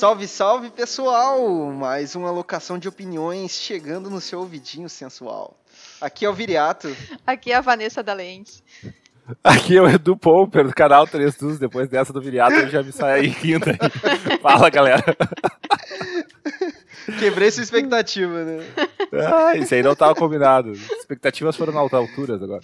Salve, salve, pessoal! Mais uma locação de opiniões chegando no seu ouvidinho sensual. Aqui é o Viriato. Aqui é a Vanessa da Lentes. Aqui é o Edu Pouper, do canal 3 Tuz. Depois dessa do Viriato, eu já me saí rindo aí. Fala, galera. Quebrei sua expectativa, né? Ah, isso aí não estava combinado. Expectativas foram na alturas agora.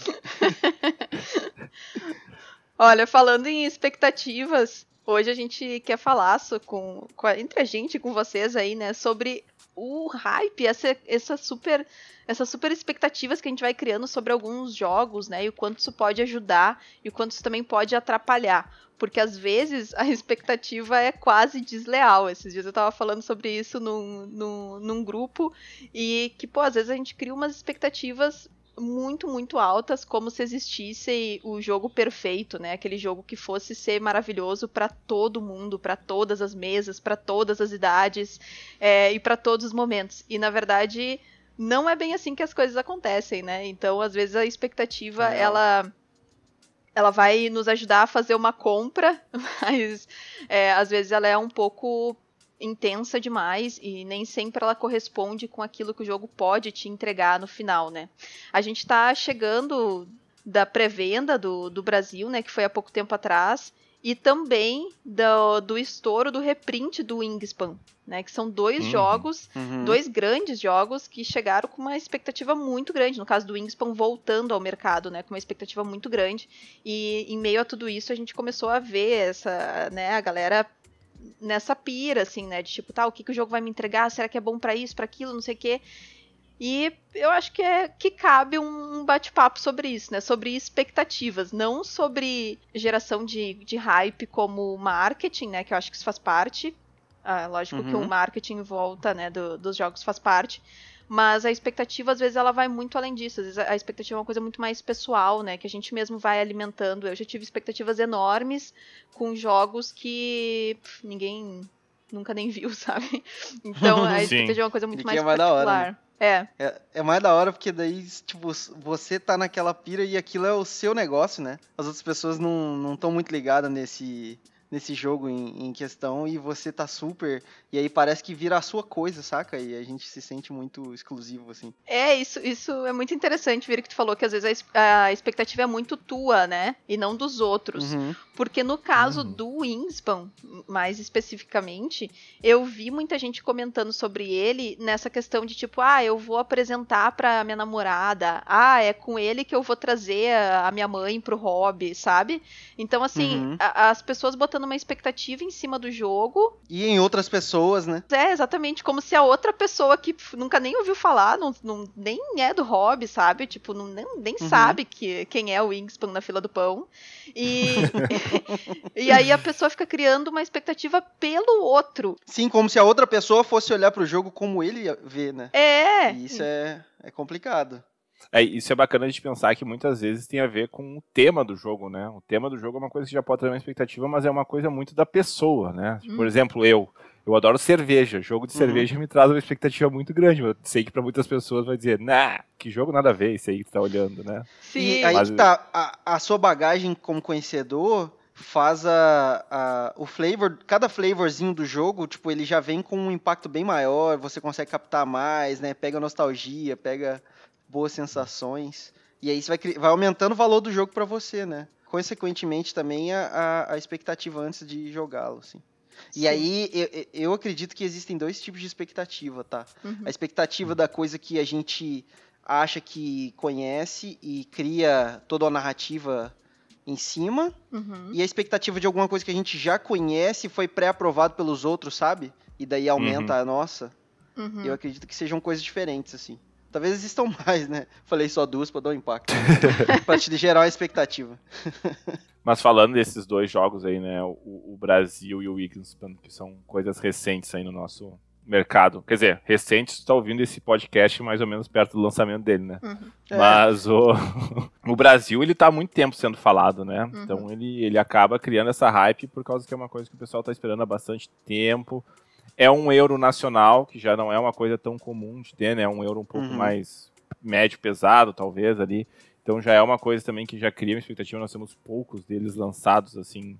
Olha, falando em expectativas, hoje a gente quer falar com, com a, entre a gente com vocês aí, né, sobre o hype, essa, essa super essas super expectativas que a gente vai criando sobre alguns jogos, né? E o quanto isso pode ajudar e o quanto isso também pode atrapalhar. Porque às vezes a expectativa é quase desleal. Esses dias eu tava falando sobre isso num, num, num grupo e que, pô, às vezes a gente cria umas expectativas muito, muito altas, como se existisse o jogo perfeito, né? Aquele jogo que fosse ser maravilhoso para todo mundo, para todas as mesas, para todas as idades é, e para todos os momentos. E na verdade, não é bem assim que as coisas acontecem, né? Então, às vezes a expectativa é. ela ela vai nos ajudar a fazer uma compra, mas é, às vezes ela é um pouco intensa demais e nem sempre ela corresponde com aquilo que o jogo pode te entregar no final, né? A gente está chegando da pré-venda do, do Brasil, né, que foi há pouco tempo atrás, e também do, do estouro do reprint do Wingspan, né? Que são dois uhum, jogos, uhum. dois grandes jogos que chegaram com uma expectativa muito grande. No caso do Wingspan voltando ao mercado, né? Com uma expectativa muito grande. E em meio a tudo isso a gente começou a ver essa, né? A galera nessa pira, assim, né? De tipo, tá, o que, que o jogo vai me entregar? Será que é bom para isso, para aquilo, não sei o quê. E eu acho que é que cabe um bate-papo sobre isso, né? Sobre expectativas, não sobre geração de, de hype como marketing, né? Que eu acho que isso faz parte. Ah, lógico uhum. que o marketing em volta né, do, dos jogos faz parte. Mas a expectativa, às vezes, ela vai muito além disso. Às vezes a expectativa é uma coisa muito mais pessoal, né? Que a gente mesmo vai alimentando. Eu já tive expectativas enormes com jogos que pff, ninguém nunca nem viu, sabe? Então a expectativa é uma coisa muito mais, mais particular. Da hora, né? É. é. É mais da hora porque daí, tipo, você tá naquela pira e aquilo é o seu negócio, né? As outras pessoas não estão muito ligadas nesse nesse jogo em, em, questão e você tá super. E aí parece que vira a sua coisa, saca? E a gente se sente muito exclusivo, assim. É, isso, isso é muito interessante, ver que tu falou que às vezes a, a expectativa é muito tua, né? E não dos outros. Uhum. Porque no caso uhum. do Wingspan, mais especificamente, eu vi muita gente comentando sobre ele nessa questão de tipo, ah, eu vou apresentar pra minha namorada, ah, é com ele que eu vou trazer a, a minha mãe pro hobby, sabe? Então, assim, uhum. a, as pessoas botando botando uma expectativa em cima do jogo. E em outras pessoas, né? É, exatamente. Como se a outra pessoa que nunca nem ouviu falar, não, não nem é do hobby, sabe? Tipo, não, nem, nem uhum. sabe que, quem é o Wingspan na fila do pão. E, e aí a pessoa fica criando uma expectativa pelo outro. Sim, como se a outra pessoa fosse olhar pro jogo como ele vê, né? É. E isso é, é complicado. É, isso é bacana de pensar que muitas vezes tem a ver com o tema do jogo, né? O tema do jogo é uma coisa que já pode ter uma expectativa, mas é uma coisa muito da pessoa, né? Hum. Por exemplo, eu. Eu adoro cerveja. Jogo de uhum. cerveja me traz uma expectativa muito grande. Eu sei que para muitas pessoas vai dizer, nah, que jogo nada a ver isso aí que tá olhando, né? Sim. E aí mas... tá, a, a sua bagagem como conhecedor faz a, a, o flavor, cada flavorzinho do jogo, tipo, ele já vem com um impacto bem maior, você consegue captar mais, né? Pega nostalgia, pega boas sensações. E aí você vai, vai aumentando o valor do jogo para você, né? Consequentemente, também a, a, a expectativa antes de jogá-lo, assim. Sim. E aí, eu, eu, acredito que existem dois tipos de expectativa, tá? Uhum. A expectativa da coisa que a gente acha que conhece e cria toda a narrativa em cima, uhum. e a expectativa de alguma coisa que a gente já conhece e foi pré-aprovado pelos outros, sabe? E daí aumenta uhum. a nossa. Uhum. Eu acredito que sejam coisas diferentes, assim. Talvez existam mais, né? Falei só duas para dar um impacto. para te gerar uma expectativa. Mas falando desses dois jogos aí, né? O, o Brasil e o Wikingspan, que são coisas recentes aí no nosso mercado. Quer dizer, recentes, tu tá ouvindo esse podcast mais ou menos perto do lançamento dele, né? Uhum. É. Mas o, o Brasil, ele tá há muito tempo sendo falado, né? Uhum. Então ele, ele acaba criando essa hype por causa que é uma coisa que o pessoal tá esperando há bastante tempo é um euro nacional, que já não é uma coisa tão comum de ter, né? É um euro um pouco uhum. mais médio, pesado, talvez, ali. Então já é uma coisa também que já cria uma expectativa. Nós temos poucos deles lançados, assim,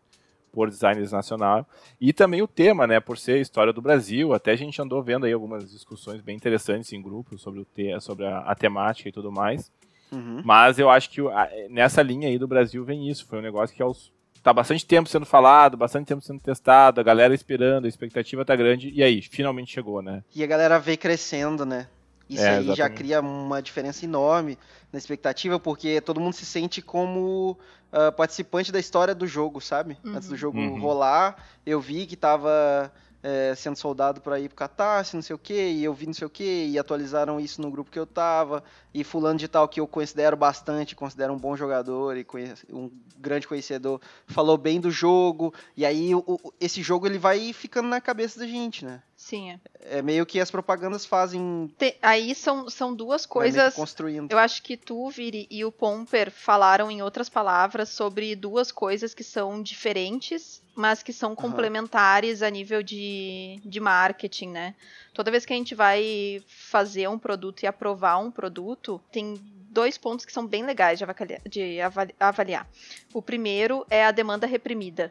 por designers nacional. E também o tema, né, por ser a história do Brasil. Até a gente andou vendo aí algumas discussões bem interessantes em grupo sobre, o te sobre a, a temática e tudo mais. Uhum. Mas eu acho que nessa linha aí do Brasil vem isso. Foi um negócio que aos, tá bastante tempo sendo falado, bastante tempo sendo testado, a galera esperando, a expectativa tá grande. E aí, finalmente chegou, né? E a galera vê crescendo, né? Isso é, aí exatamente. já cria uma diferença enorme na expectativa, porque todo mundo se sente como uh, participante da história do jogo, sabe? Uhum. Antes do jogo uhum. rolar, eu vi que tava é, sendo soldado para ir pro Catarse, não sei o que, e eu vi não sei o que, e atualizaram isso no grupo que eu tava, e fulano de tal que eu considero bastante, considero um bom jogador e um grande conhecedor, falou bem do jogo, e aí o, esse jogo ele vai ficando na cabeça da gente, né? Sim. É. é meio que as propagandas fazem. Te, aí são, são duas coisas. Construindo. Eu acho que tu, Viri, e o Pomper falaram em outras palavras sobre duas coisas que são diferentes, mas que são complementares uhum. a nível de, de marketing, né? Toda vez que a gente vai fazer um produto e aprovar um produto, tem dois pontos que são bem legais de avaliar. De avaliar. O primeiro é a demanda reprimida,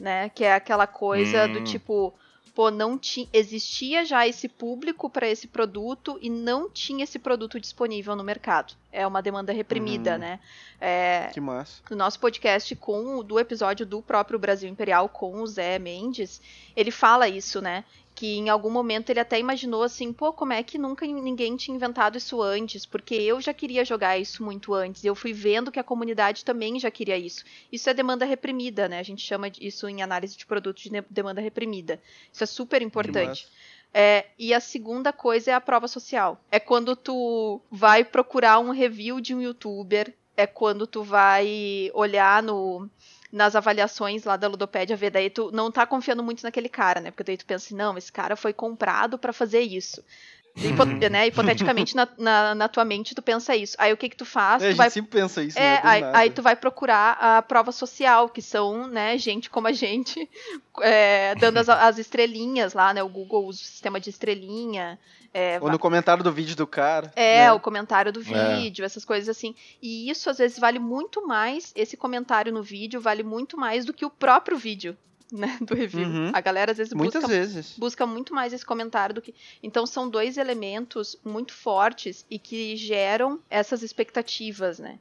né? Que é aquela coisa hum. do tipo pô, não tinha, existia já esse público para esse produto e não tinha esse produto disponível no mercado. É uma demanda reprimida, uhum. né? É, que massa. No nosso podcast com do episódio do próprio Brasil Imperial com o Zé Mendes, ele fala isso, né? Que em algum momento ele até imaginou assim, pô, como é que nunca ninguém tinha inventado isso antes? Porque eu já queria jogar isso muito antes. Eu fui vendo que a comunidade também já queria isso. Isso é demanda reprimida, né? A gente chama isso em análise de produtos de demanda reprimida. Isso é super importante. É, e a segunda coisa é a prova social. É quando tu vai procurar um review de um youtuber, é quando tu vai olhar no nas avaliações lá da Ludopédia ver, daí tu não tá confiando muito naquele cara, né? Porque daí tu pensa assim, não, esse cara foi comprado para fazer isso. Hipo, né, hipoteticamente na, na, na, tua mente tu pensa isso. Aí o que que tu faz? É, tu vai, sempre pensa isso, é, né? aí, aí, tu vai procurar a prova social, que são, né, gente como a gente, é, dando as, as, estrelinhas lá, né? O Google usa o sistema de estrelinha. É, Ou no comentário do vídeo do cara. É, né? o comentário do é. vídeo, é. essas coisas assim. E isso às vezes vale muito mais, esse comentário no vídeo vale muito mais do que o próprio vídeo. Né, do review. Uhum. A galera às vezes Muitas busca, vezes. busca muito mais esse comentário do que. Então são dois elementos muito fortes e que geram essas expectativas, né?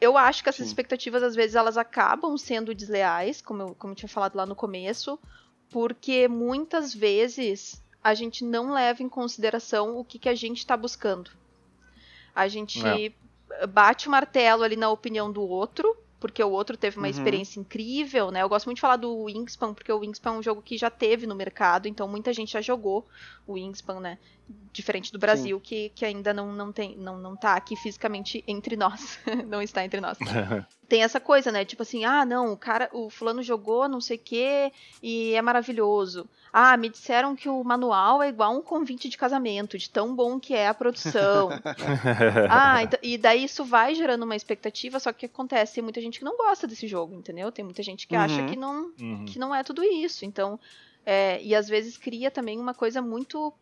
Eu acho que essas Sim. expectativas, às vezes, elas acabam sendo desleais, como eu, como eu tinha falado lá no começo, porque muitas vezes a gente não leva em consideração o que, que a gente está buscando. A gente é. bate o martelo ali na opinião do outro, porque o outro teve uma uhum. experiência incrível, né? Eu gosto muito de falar do Wingspan, porque o Wingspan é um jogo que já teve no mercado, então muita gente já jogou o Wingspan, né? Diferente do Brasil, que, que ainda não, não, tem, não, não tá aqui fisicamente entre nós. não está entre nós. tem essa coisa, né? Tipo assim, ah, não, o cara, o fulano jogou não sei o quê e é maravilhoso. Ah, me disseram que o manual é igual um convite de casamento, de tão bom que é a produção. ah, então, e daí isso vai gerando uma expectativa, só que acontece, tem muita gente que não gosta desse jogo, entendeu? Tem muita gente que uhum. acha que não, uhum. que não é tudo isso. Então, é, e às vezes cria também uma coisa muito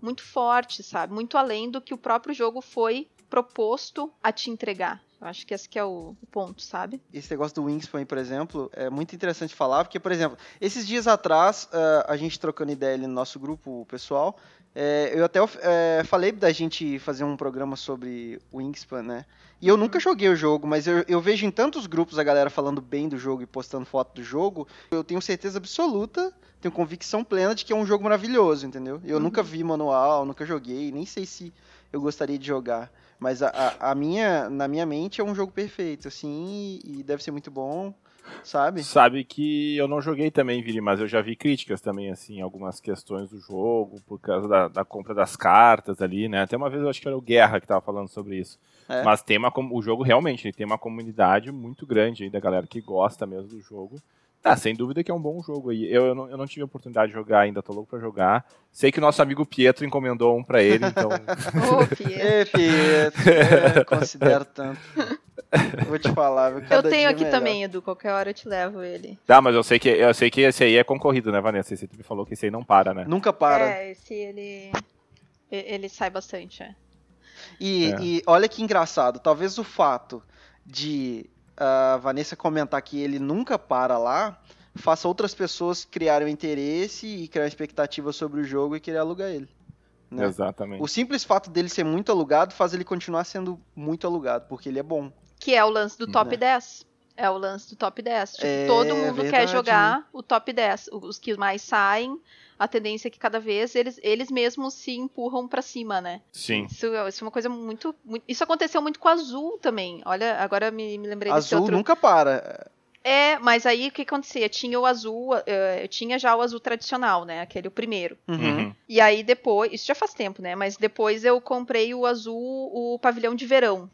muito forte, sabe? Muito além do que o próprio jogo foi proposto a te entregar. Eu acho que esse que é o, ponto, sabe? Esse negócio do Wingspan, por exemplo, é muito interessante falar, porque, por exemplo, esses dias atrás, uh, a gente trocando ideia ali no nosso grupo pessoal, é, eu até é, falei da gente fazer um programa sobre o Wingspan, né? E eu nunca uhum. joguei o jogo, mas eu, eu, vejo em tantos grupos a galera falando bem do jogo e postando foto do jogo, eu tenho certeza absoluta, tenho convicção plena de que é um jogo maravilhoso, entendeu? Eu uhum. nunca vi manual, nunca joguei, nem sei se eu gostaria de jogar. Mas a, a, a, minha, na minha mente é um jogo perfeito, assim, e deve ser muito bom, sabe? Sabe que eu não joguei também, Viri, mas eu já vi críticas também, assim, algumas questões do jogo, por causa da, da compra das cartas ali, né? Até uma vez eu acho que era o Guerra que tava falando sobre isso. É. Mas tem uma, o jogo realmente, ele tem uma comunidade muito grande aí da galera que gosta mesmo do jogo. Ah, sem dúvida que é um bom jogo aí. Eu, eu, não, eu não tive a oportunidade de jogar ainda, tô louco pra jogar. Sei que o nosso amigo Pietro encomendou um pra ele, então. Ô, Pietro. Ê, Pietro. É, considero tanto. Vou te falar. Eu tenho aqui melhor. também, Edu. Qualquer hora eu te levo ele. Tá, mas eu sei que, eu sei que esse aí é concorrido, né, Vanessa? Você me falou que esse aí não para, né? Nunca para. É, esse ele. Ele sai bastante, é. E, é. e olha que engraçado. Talvez o fato de a Vanessa comentar que ele nunca para lá, faça outras pessoas criarem um interesse e criar expectativa sobre o jogo e querer alugar ele. Né? Exatamente. O simples fato dele ser muito alugado faz ele continuar sendo muito alugado, porque ele é bom. Que é o lance do top Né? 10. É o lance do top 10. Tipo, É todo mundo quer verdade. jogar o top 10. Os que mais saem, a tendência é que cada vez eles, eles mesmos se empurram pra cima, né? Sim. Isso, isso é uma coisa muito, muito- Isso aconteceu muito com a Azul também. Olha, agora me, me lembrei desse Azul outro. nunca para. É, mas aí o que acontecia? Tinha o azul, eh, tinha já o azul tradicional, né? Aquele o primeiro. Uhum. Uhum. E aí depois, isso já faz tempo, né? Mas depois eu comprei o azul, o pavilhão de verão.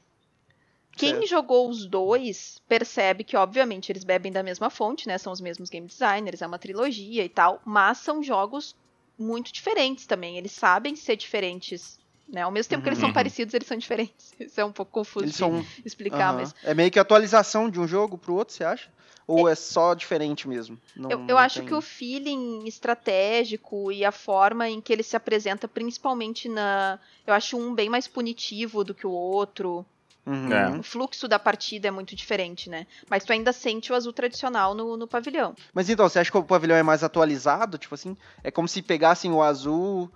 Quem Certo. jogou os dois percebe que, obviamente, eles bebem da mesma fonte, né? São os mesmos game designers, é uma trilogia e tal, mas são jogos muito diferentes também. Eles sabem ser diferentes, né? Ao mesmo tempo que eles são Uhum. parecidos, eles são diferentes. Isso é um pouco confuso Eles de são. explicar, Aham. mas É meio que atualização de um jogo pro outro, você acha? Ou é, só diferente mesmo? Não- Eu, eu acho tem- que o feeling estratégico e a forma em que ele se apresenta, principalmente na. Eu acho um bem mais punitivo do que o outro. Uhum. É. O fluxo da partida é muito diferente, né? Mas tu ainda sente o azul tradicional no, no pavilhão. Mas então, você acha que o pavilhão é mais atualizado? Tipo assim, é como se pegassem o azul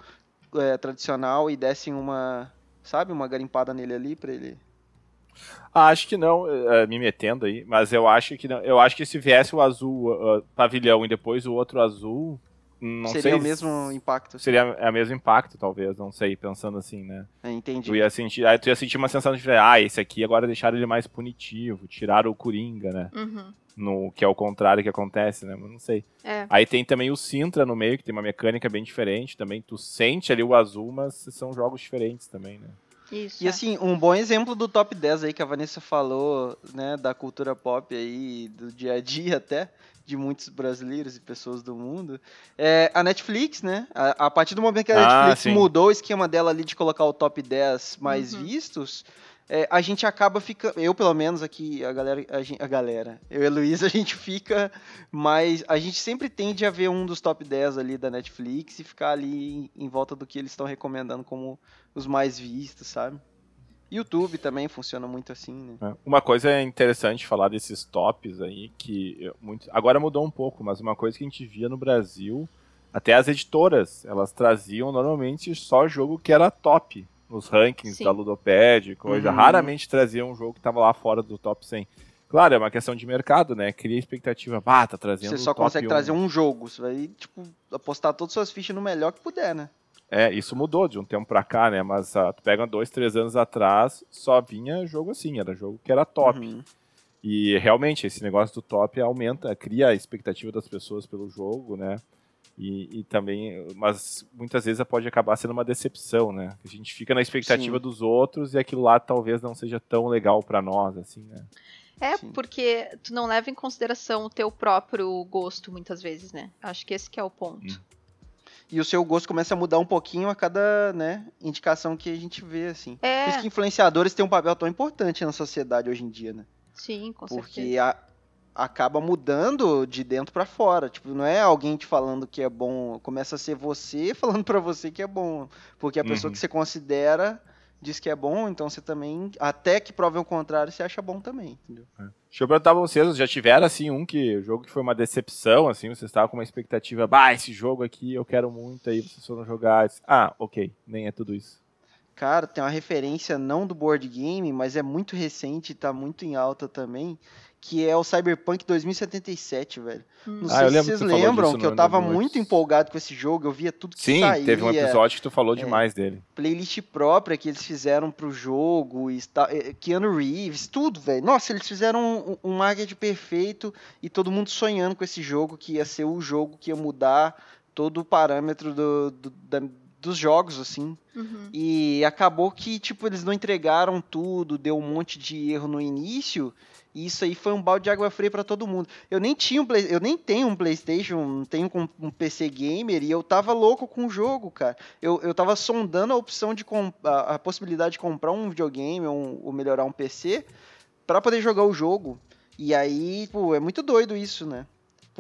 é, tradicional e dessem uma, sabe, uma garimpada nele ali pra ele. Ah, acho que não, eh, me metendo aí, mas eu acho que não. Eu acho que se viesse o azul ah, pavilhão e depois o outro azul, não Seria sei. o mesmo impacto. assim. Seria o mesmo impacto, talvez, não sei, pensando assim, né? É, entendi. Tu ia sentir, aí tu ia sentir uma sensação de, ah, esse aqui agora deixaram ele mais punitivo, tiraram o Coringa, né? Uhum. No, que é o contrário que acontece, né? Mas não sei. É. Aí tem também o Sintra no meio, que tem uma mecânica bem diferente também. Tu sente ali o azul, mas são jogos diferentes também, né? Isso. E é. assim, um bom exemplo do top 10 aí que a Vanessa falou, né, da cultura pop aí, do dia a dia até, de muitos brasileiros e pessoas do mundo, é a Netflix, né? A, a partir do momento que a Ah, Netflix sim. mudou o esquema dela ali de colocar o top 10 mais Uhum. vistos, é, a gente acaba ficando, eu pelo menos aqui, a galera, a, gen- a galera, eu e a Luísa, a gente fica mais, a gente sempre tende a ver um dos top 10 ali da Netflix e ficar ali em, em volta do que eles estão recomendando como os mais vistos, sabe? YouTube também funciona muito assim, né? É. Uma coisa interessante falar desses tops aí, que muito, agora mudou um pouco, mas uma coisa que a gente via no Brasil, até as editoras, elas traziam normalmente só jogo que era top nos rankings Sim. da Ludopad, coisa. Uhum. Raramente traziam um jogo que tava lá fora do top 100. Claro, é uma questão de mercado, né? Cria expectativa, bah, tá trazendo Você só top consegue 1. trazer um jogo, você vai, tipo, apostar todas as suas fichas no melhor que puder, né? É, isso mudou de um tempo pra cá, né? Mas ah, tu pega dois, três anos atrás, só vinha jogo assim, era jogo que era top. Uhum. E realmente, esse negócio do top aumenta, cria a expectativa das pessoas pelo jogo, né? E, e também, mas muitas vezes pode acabar sendo uma decepção, né? A gente fica na expectativa Sim. dos outros e aquilo lá talvez não seja tão legal pra nós, assim, né? É, Sim. porque tu não leva em consideração o teu próprio gosto, muitas vezes, né? Acho que esse que é o ponto. Hum. E o seu gosto começa a mudar um pouquinho a cada, né, indicação que a gente vê, assim. Por É, isso que influenciadores têm um papel tão importante na sociedade hoje em dia, né? sim, com Porque certeza. a- acaba mudando de dentro pra fora. Tipo, não é alguém te falando que é bom, começa a ser você falando pra você que é bom. Porque a pessoa Uhum. que você considera diz que é bom, então você também, até que prove o contrário, você acha bom também, entendeu? Deixa eu perguntar pra vocês, já tiveram assim um que o jogo que foi uma decepção, assim, vocês estavam com uma expectativa, bah, esse jogo aqui eu quero muito, aí vocês foram jogar, e- ah, ok, nem é tudo isso. Cara, tem uma referência não do board game, mas é muito recente e tá muito em alta também, que é o Cyberpunk 2077, velho. Hum. Não Ah, sei eu se lembro vocês lembram que eu tava muito empolgado com esse jogo, eu via tudo que Sim, saía. teve um episódio que tu falou demais dele. playlist própria que eles fizeram pro jogo, e está, eh, Keanu Reeves, tudo, velho. Nossa, eles fizeram um, um marketing perfeito e todo mundo sonhando com esse jogo que ia ser o jogo que ia mudar todo o parâmetro do, do- da- dos jogos, assim. Uhum. E acabou que, tipo, eles não entregaram tudo, deu um monte de erro no início. E isso aí foi um balde de água fria pra todo mundo. Eu nem tinha um Play, eu nem tenho um PlayStation, não tenho um PC gamer e eu tava louco com o jogo, cara. Eu, eu tava sondando a opção de a, a possibilidade de comprar um videogame ou, ou melhorar um PC pra poder jogar o jogo. E aí, pô, é muito doido isso, né?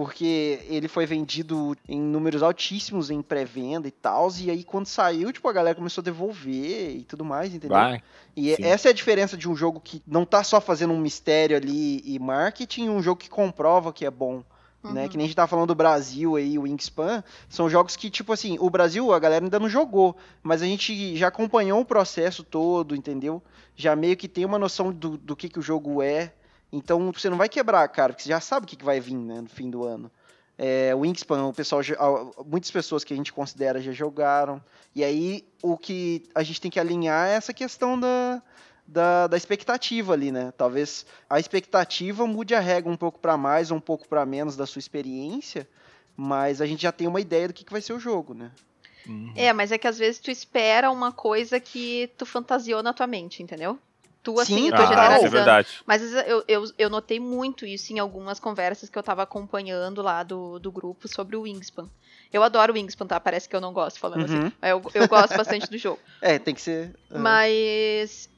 Porque ele foi vendido em números altíssimos em pré-venda e tal. E aí, quando saiu, tipo, a galera começou a devolver e tudo mais, entendeu? Vai. E sim. essa é a diferença de um jogo que não tá só fazendo um mistério ali e marketing, e um jogo que comprova que é bom, né? Uhum. Que nem a gente tá falando do Brasil aí, o Wingspan, são jogos que, tipo assim, o Brasil, a galera ainda não jogou, mas a gente já acompanhou o processo todo, entendeu? Já meio que tem uma noção do, do que, que o jogo é. Então você não vai quebrar, cara, porque você já sabe o que, vai vir, né, no fim do ano. É, o Wingspan, o pessoal, já- muitas pessoas que a gente considera já jogaram. E aí o que a gente tem que alinhar é essa questão da, da, da expectativa ali, né? Talvez a expectativa mude a regra um pouco para mais ou um pouco para menos da sua experiência, mas a gente já tem uma ideia do que, que vai ser o jogo, né? Uhum. É, mas é que às vezes tu espera uma coisa que tu fantasiou na tua mente, entendeu? Tu, assim, Sim, eu tô. Ah, isso é verdade. Mas eu, eu, eu notei muito isso em algumas conversas que eu tava acompanhando lá do, do grupo sobre o Wingspan. Eu adoro o Wingspan, tá? Parece que eu não gosto falando assim. Uhum. Eu, eu gosto bastante do jogo. É, tem que ser. ah, Mas,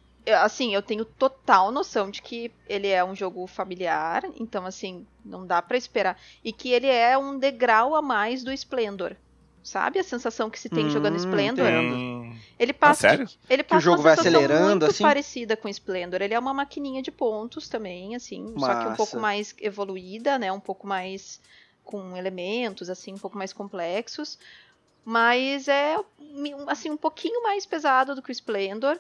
assim, eu tenho total noção de que ele é um jogo familiar, então, assim, não dá pra esperar. E que ele é um degrau a mais do Splendor. Sabe a sensação que se tem Hum, jogando Splendor? entendo. Ele passa, sério? ele passa jogo uma vai sensação acelerando, muito assim? parecida com Splendor. Ele é uma maquininha de pontos também, assim, só que um pouco Massa. mais evoluída, né? Um pouco mais com elementos, assim, um pouco mais complexos. Mas é, assim, um pouquinho mais pesado do que o Splendor.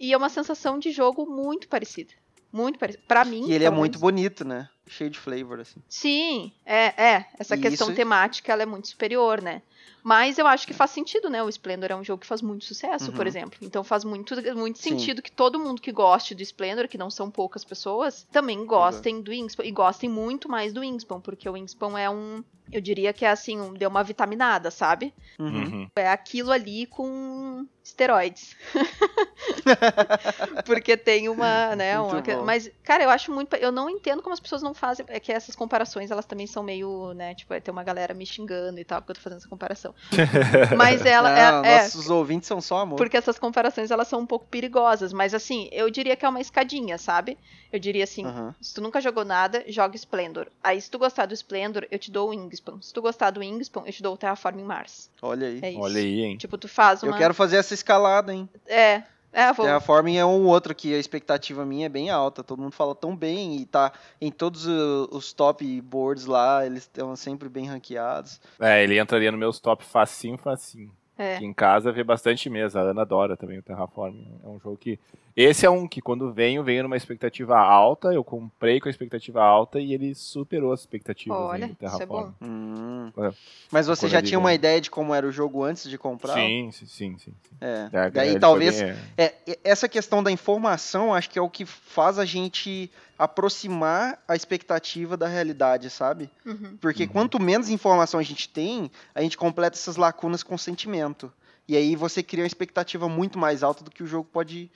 E é uma sensação de jogo muito parecida. Muito parecida. Pra mim, E ele é muito menos. bonito, né? Cheio de flavor, assim. Sim, é, é. Essa E questão isso- temática ela é muito superior, né? Mas eu acho que faz sentido, né? O Splendor é um jogo que faz muito sucesso, por Uhum. exemplo. Então faz muito, muito Sim. sentido que todo mundo que goste do Splendor, que não são poucas pessoas, também gostem do Wingspan. E gostem muito mais do Wingspan, porque o Wingspan é um. Eu diria que é assim, um, deu uma vitaminada, sabe? Uhum. uhum. É aquilo ali com esteroides. Porque tem uma, né, uma, mas cara, eu acho muito, eu não entendo como as pessoas não fazem, é que essas comparações, elas também são meio, né, tipo, vai ter uma galera me xingando e tal, porque eu tô fazendo essa comparação. Mas ela Não, é, é, nossos ouvintes são só amor. porque essas comparações elas são um pouco perigosas, mas assim, eu diria que é uma escadinha, sabe? Eu diria assim, Aham. se tu nunca jogou nada, joga Splendor. Aí se tu gostar do Splendor, eu te dou o Wingspan. Se tu gostar do Wingspan, eu te dou o Terraforming Mars. Olha aí. É isso. Olha aí, hein? Tipo, tu faz uma Eu quero fazer essa escalada, hein? É, é, vou. Terraforming é um outro que a expectativa minha é bem alta. Todo mundo fala tão bem e tá em todos os top boards lá, eles estão sempre bem ranqueados. É, ele entraria no meus top facinho, facinho. É. Aqui em casa vê bastante mesa. A Ana adora também o Terraform. É um jogo que. Esse é um que quando venho, venho numa expectativa alta. Eu comprei com a expectativa alta e ele superou as expectativas Olha, isso é Terraform. bom. Hum. É. Mas você Quando já ele tinha uma ideia de como era o jogo antes de comprar? Sim, sim, sim, sim. sim. É. É, Daí talvez bem, É, essa questão da informação, acho que é o que faz a gente aproximar a expectativa da realidade, sabe? Uhum. Porque Uhum. quanto menos informação a gente tem, a gente completa essas lacunas com sentimento. E aí você cria uma expectativa muito mais alta do que o jogo pode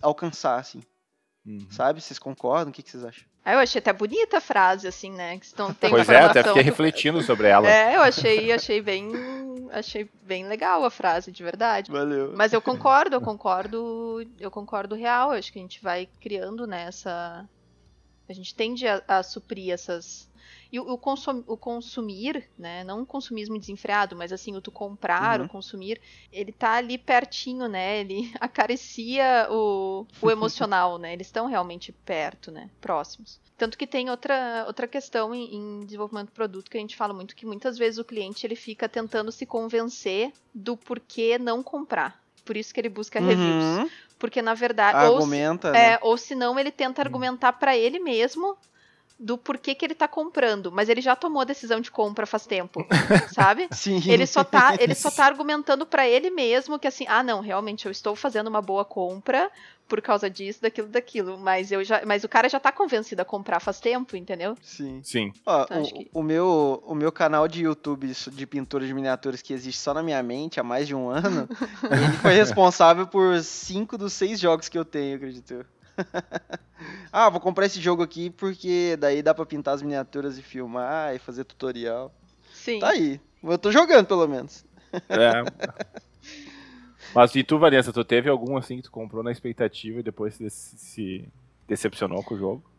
alcançar, assim. Uhum. Sabe? Vocês concordam? O que, que vocês acham? Aí eu achei até bonita a frase, assim, né? Que não tem Pois é, até fiquei refletindo sobre ela. É, eu achei, achei bem. Achei bem legal a frase, de verdade. Valeu. Mas eu concordo, eu concordo, eu concordo real. Eu acho que a gente vai criando nessa. A gente tende a, a suprir essas. E o, o, consum- o consumir, né? Não um consumismo desenfreado, mas assim, o tu comprar, Uhum. o consumir, ele tá ali pertinho, né? Ele acaricia o, o emocional, né? Eles estão realmente perto, né? Próximos. Tanto que tem outra, outra questão em, em desenvolvimento do produto que a gente fala muito que muitas vezes o cliente ele fica tentando se convencer do porquê não comprar. Por isso que ele busca reviews. Uhum. Porque na verdade, ou, se- Argumenta, né? é, ou se não ele tenta argumentar pra ele mesmo do porquê que ele tá comprando, mas ele já tomou a decisão de compra faz tempo, sabe? Sim. Ele só tá, ele só tá argumentando pra ele mesmo que assim, ah, não, realmente eu estou fazendo uma boa compra por causa disso, daquilo, daquilo, mas eu já, mas o cara já tá convencido a comprar faz tempo, entendeu? Sim. Sim. Ó, Então, o, que- o meu, o meu canal de YouTube de pintura de miniaturas que existe só na minha mente há mais de um ano, ele foi responsável por cinco dos seis jogos que eu tenho, acredito eu. ah, vou comprar esse jogo aqui porque daí dá pra pintar as miniaturas e filmar e fazer tutorial. Sim. Tá aí. Eu tô jogando, pelo menos. É. Mas e tu, Vanessa, tu teve algum assim que tu comprou na expectativa e depois se, se decepcionou com o jogo?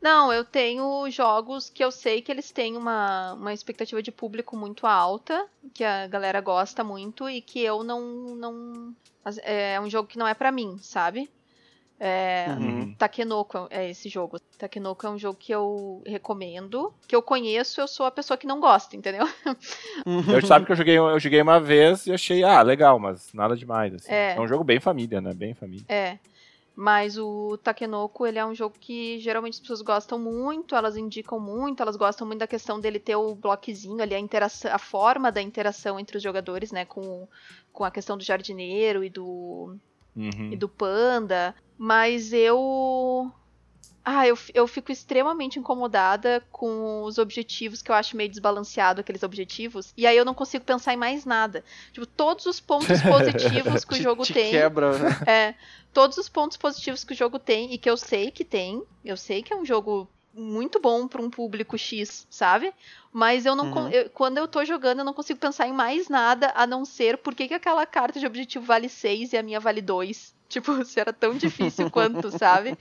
Não, eu tenho jogos que eu sei que eles têm uma, uma expectativa de público muito alta, que a galera gosta muito e que eu não. não é um jogo que não é pra mim, sabe? É, Uhum. Takenoko é esse jogo. Takenoko é um jogo que eu recomendo, que eu conheço, eu sou a pessoa que não gosta, entendeu? Eu sabe que eu joguei, eu joguei uma vez e achei, ah, legal, mas nada demais. Assim. É. É. um jogo bem família, né? Bem família. É. Mas o Takenoko, ele é um jogo que geralmente as pessoas gostam muito, elas indicam muito, elas gostam muito da questão dele ter o bloquezinho ali, a interação, a forma da interação entre os jogadores, né, com, com a questão do jardineiro e do Uhum. e do panda, mas eu ah, eu, eu fico extremamente incomodada com os objetivos que eu acho meio desbalanceado aqueles objetivos, e aí eu não consigo pensar em mais nada. Tipo, todos os pontos positivos que o Te- jogo te tem, quebra, né? é, todos os pontos positivos que o jogo tem e que eu sei que tem, eu sei que é um jogo muito bom para um público X, sabe? Mas eu não Uhum. eu- quando eu tô jogando, eu não consigo pensar em mais nada a não ser por que, que aquela carta de objetivo vale 6 e a minha vale 2. Tipo, se era tão difícil quanto, sabe?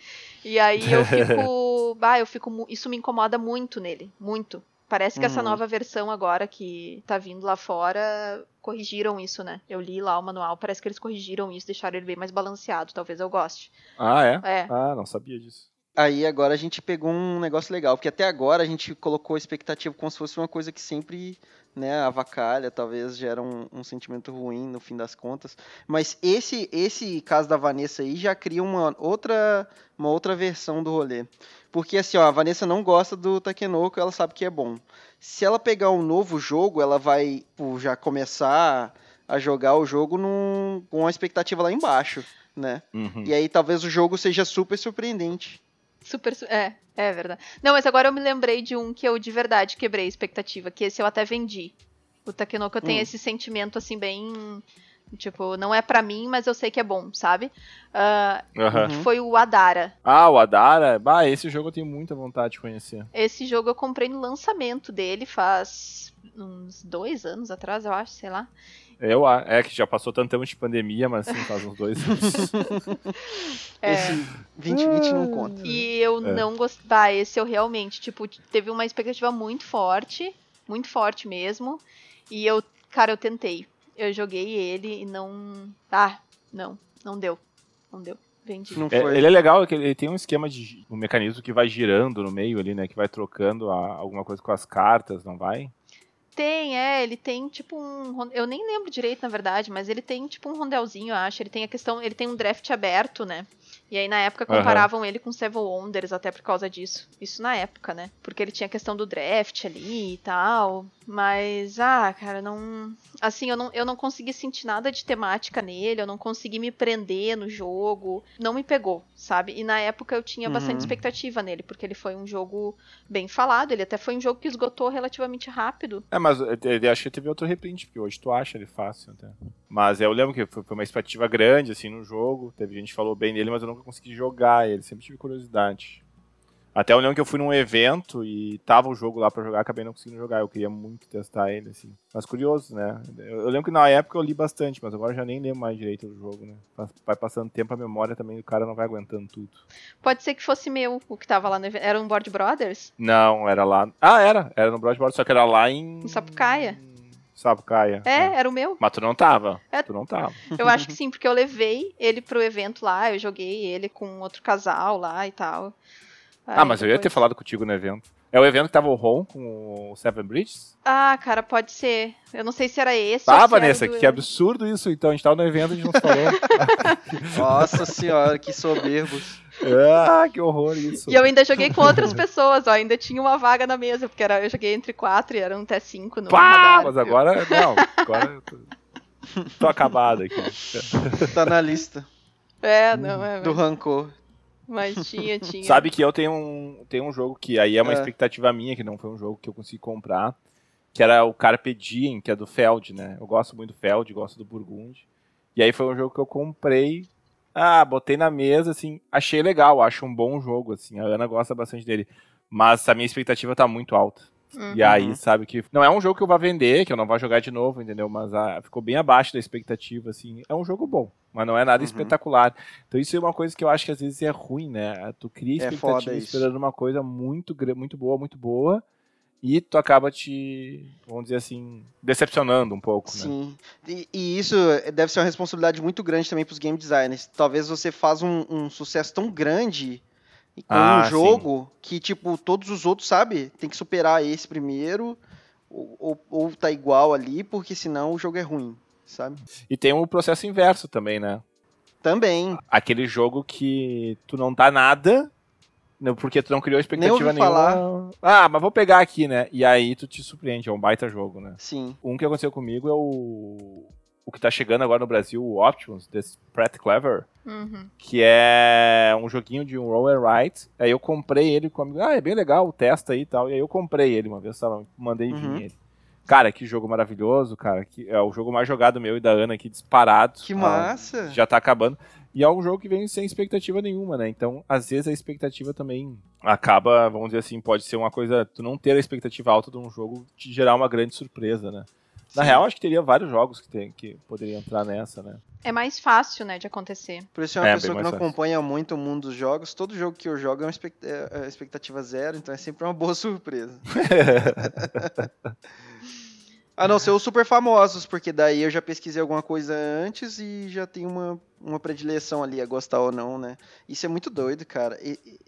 E aí eu fico, bah, eu fico, isso me incomoda muito nele, muito. Parece que essa Uhum. nova versão agora que tá vindo lá fora corrigiram isso, né? Eu li lá o manual, parece que eles corrigiram isso, deixaram ele bem mais balanceado, talvez eu goste. Ah, é? É. Ah, não sabia disso. Aí agora a gente pegou um negócio legal, porque até agora a gente colocou a expectativa como se fosse uma coisa que sempre, né, avacalha, talvez gera um, um sentimento ruim no fim das contas. Mas esse esse caso da Vanessa aí já cria uma outra uma outra versão do rolê. Porque assim, ó, a Vanessa não gosta do Takenoko, ela sabe que é bom. Se ela pegar um novo jogo, ela vai pô, já começar a jogar o jogo num, com a expectativa lá embaixo, né? Uhum. E aí talvez o jogo seja super surpreendente. Super. su- É, é verdade. Não, mas agora eu me lembrei de um que eu de verdade quebrei a expectativa, que esse eu até vendi. O Takenoko tem Hum. esse sentimento assim, bem. Tipo, não é pra mim, mas eu sei que é bom, sabe? Ah, Aham. que Uhum. foi o Adara. Ah, o Adara. Bah, esse jogo eu tenho muita vontade de conhecer. Esse jogo eu comprei no lançamento dele faz uns dois anos atrás, eu acho, sei lá. Eu, é que já passou tanto tempo de pandemia, mas sim, faz uns dois anos. É. Esse 2020 não conta. E eu É. não gostava. esse eu realmente, tipo, teve uma expectativa muito forte. Muito forte mesmo. E eu, cara, eu tentei. Eu joguei ele e não. Ah, não. Não deu. Não deu. Vendi. Não É, ele é legal, que ele tem um esquema de um mecanismo que vai girando no meio ali, né? Que vai trocando a- alguma coisa com as cartas, não vai? Tem, é, ele tem tipo um. Eu nem lembro direito, na verdade, mas ele tem tipo um rondelzinho, eu acho. Ele tem a questão. Ele tem um draft aberto, né? E aí na época comparavam ele com Seven Wonders até por causa disso. Isso na época, né? Porque ele tinha a questão do draft ali e tal. Mas, ah, cara, não. Assim, eu não, eu não consegui sentir nada de temática nele, eu não consegui me prender no jogo. Não me pegou, sabe? E na época eu tinha bastante Uhum. expectativa nele, porque ele foi um jogo bem falado. Ele até foi um jogo que esgotou relativamente rápido. É, mas eu, acho que teve outro reprint, porque hoje tu acha ele fácil até. Mas eu lembro que foi uma expectativa grande, assim, no jogo. Teve gente que falou bem dele, mas eu nunca consegui jogar ele. Sempre tive curiosidade. Até eu lembro que eu fui num evento e tava o jogo lá pra jogar, acabei não conseguindo jogar. Eu queria muito testar ele, assim. Mas curioso, né? Eu, eu lembro que na época eu li bastante, mas agora já nem lembro mais direito do jogo, né? Vai- passando tempo, a memória também, o cara não vai aguentando tudo. Pode ser que fosse meu o que tava lá no evento. Era um Board Brothers? Não, era lá. Ah, era. Era no Broadboard, só que era lá em. Em Sapucaia. Sapucaia. É, era o meu. Mas tu não tava. É. Tu não tava. Eu acho que sim, porque eu levei ele pro evento lá, eu joguei ele com outro casal lá e tal. Ah, Aí mas eu ia ter depois- falado contigo no evento. É o evento que tava o Ron com o Seven Bridges? Ah, cara, pode ser. Eu não sei se era esse Ah, Vanessa, do... que absurdo isso. Então, a gente tava no evento e a gente não falou. Nossa senhora, que soberbos. Ah, que horror isso. E eu ainda joguei com outras pessoas, ó, ainda tinha uma vaga na mesa, porque era, eu joguei entre quatro e eram até cinco no Pá, radar. mas agora, não. Agora eu tô, tô acabado aqui. Tá na lista É, não, é, do mas, rancor. mas tinha, tinha. Sabe que eu tenho um, tenho um jogo que aí é uma É. expectativa minha, que não foi um jogo que eu consegui comprar, que era o Carpe Diem, que é do Feld, né? Eu gosto muito do Feld, gosto do Burgundy. E aí foi um jogo que eu comprei, ah, botei na mesa, assim, achei legal, acho um bom jogo, assim, a Ana gosta bastante dele. Mas a minha expectativa tá muito alta. Uhum. E aí, sabe que. Não é um jogo que eu vou vender, que eu não vou jogar de novo, entendeu? Mas ah, ficou bem abaixo da expectativa, assim. É um jogo bom, mas não é nada Uhum. espetacular. Então isso é uma coisa que eu acho que às vezes é ruim, né? Tu cria É expectativa isso. esperando uma coisa muito, muito boa, muito boa. E tu acaba te, vamos dizer assim, decepcionando um pouco, né? Sim. E, e isso deve ser uma responsabilidade muito grande também para os game designers. Talvez você faça um, um sucesso tão grande com Ah, um jogo que, tipo, todos os outros, sabe, tem que superar esse primeiro ou, ou, ou tá igual ali, porque senão o jogo é ruim, sabe? E tem o processo inverso também, né? Também. Aquele jogo que tu não dá nada, né, porque tu não criou expectativa nenhuma. falar. Ah, mas vou pegar aqui, né? E aí tu te surpreende, é um baita jogo, né? Sim. Um que aconteceu comigo é o. O que tá chegando agora no Brasil, o Optimus, desse Pratt Clever, Uhum. que é um joguinho de um roll and write. Aí eu comprei ele com amigo, ah, é bem legal, testa aí e tal. E aí eu comprei ele uma vez, tava, mandei vir Uhum. ele. Cara, que jogo maravilhoso, cara. Que é o jogo mais jogado meu e da Ana aqui, disparado. Que Ah, massa. já tá acabando. E é um jogo que vem sem expectativa nenhuma, né? Então, às vezes a expectativa também acaba, vamos dizer assim, pode ser uma coisa, tu não ter a expectativa alta de um jogo te gerar uma grande surpresa, né? Na Sim. real, acho que teria vários jogos que, tem, que poderiam entrar nessa, né? É mais fácil, né, de acontecer. Por isso é uma É, pessoa que não fácil. acompanha muito o mundo dos jogos. Todo jogo que eu jogo é uma é- é expectativa zero, então é sempre uma boa surpresa. A não ser os super famosos, porque daí eu já pesquisei alguma coisa antes e já tenho uma, uma predileção ali a gostar ou não, né? Isso é muito doido, cara. E- e-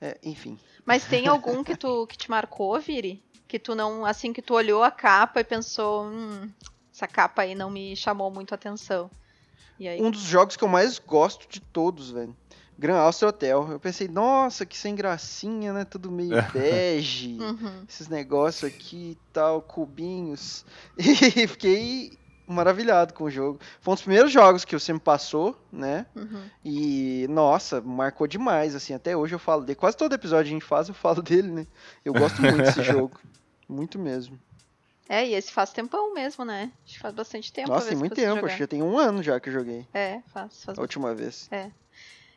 é, enfim. Mas tem algum que tu que te marcou, Viri? Que tu não, assim, que tu olhou a capa e pensou, hum, essa capa aí não me chamou muito a atenção. E aí? Um dos jogos que eu mais gosto de todos, velho. Gran Austria Hotel. Eu pensei, nossa, que sem gracinha, né? Tudo meio bege. Uhum. esses negócios aqui e tal, cubinhos. E fiquei maravilhado com o jogo. Foi um dos primeiros jogos que você me passou, né? Uhum. E, nossa, marcou demais, assim. Até hoje eu falo dele. Quase todo episódio que a gente faz, eu falo dele, né? Eu gosto muito desse jogo. Muito mesmo. É, e esse faz tempão mesmo, né? Acho que faz bastante tempo. Nossa, tem muito tempo. jogar. Acho que já tem um ano já que eu joguei. É, faz, faz A última vez.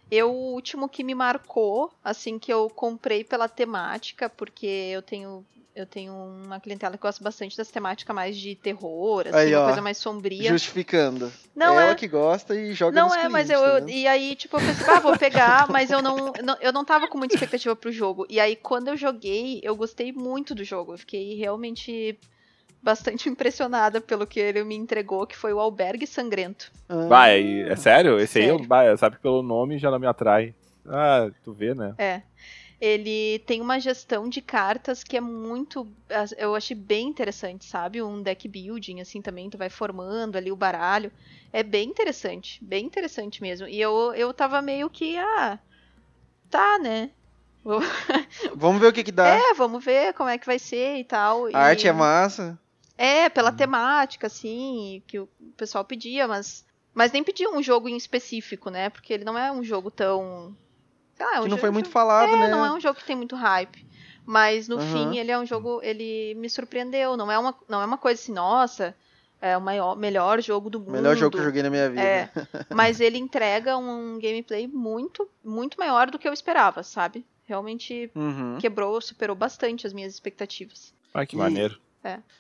Eu, o último que me marcou, assim, que eu comprei pela temática, porque eu tenho eu tenho uma clientela que gosta bastante das temáticas mais de terror, assim, Aí, uma ó, coisa mais sombria. Justificando. Não é é, ela que gosta e joga não é, mas eu, eu- e aí tipo eu pensei, ah, vou pegar, mas eu não, não- eu não tava com muita expectativa pro jogo. E aí quando eu joguei, eu gostei muito do jogo. Eu fiquei realmente bastante impressionada pelo que ele me entregou, que foi o Albergue Sangrento. Ah, Vai, é sério? Esse aí, Sério. bah, sabe, pelo nome já não me atrai. Ah, tu vê, né? É. Ele tem uma gestão de cartas que é muito. Eu achei bem interessante, sabe? Um deck building, assim, também. Tu vai formando ali o baralho. É bem interessante. Bem interessante mesmo. E eu, eu tava meio que. Ah. Tá, né? Vamos ver o que que dá. É, vamos ver como é que vai ser e tal. A E- arte é massa. É, pela temática, assim, que o pessoal pedia, mas. Mas nem pedia um jogo em específico, né? Porque ele não é um jogo tão. Ah, é um que não jogo- foi muito falado, é, né? não é um jogo que tem muito hype. Mas no Aham. fim ele é um jogo, ele me surpreendeu. Não é uma, não é uma coisa assim, nossa, é o maior, melhor jogo do mundo. Melhor jogo que eu joguei na minha vida. É, mas ele entrega um gameplay muito, muito maior do que eu esperava, sabe? Realmente Uhum. quebrou, superou bastante as minhas expectativas. Ah, que E- maneiro.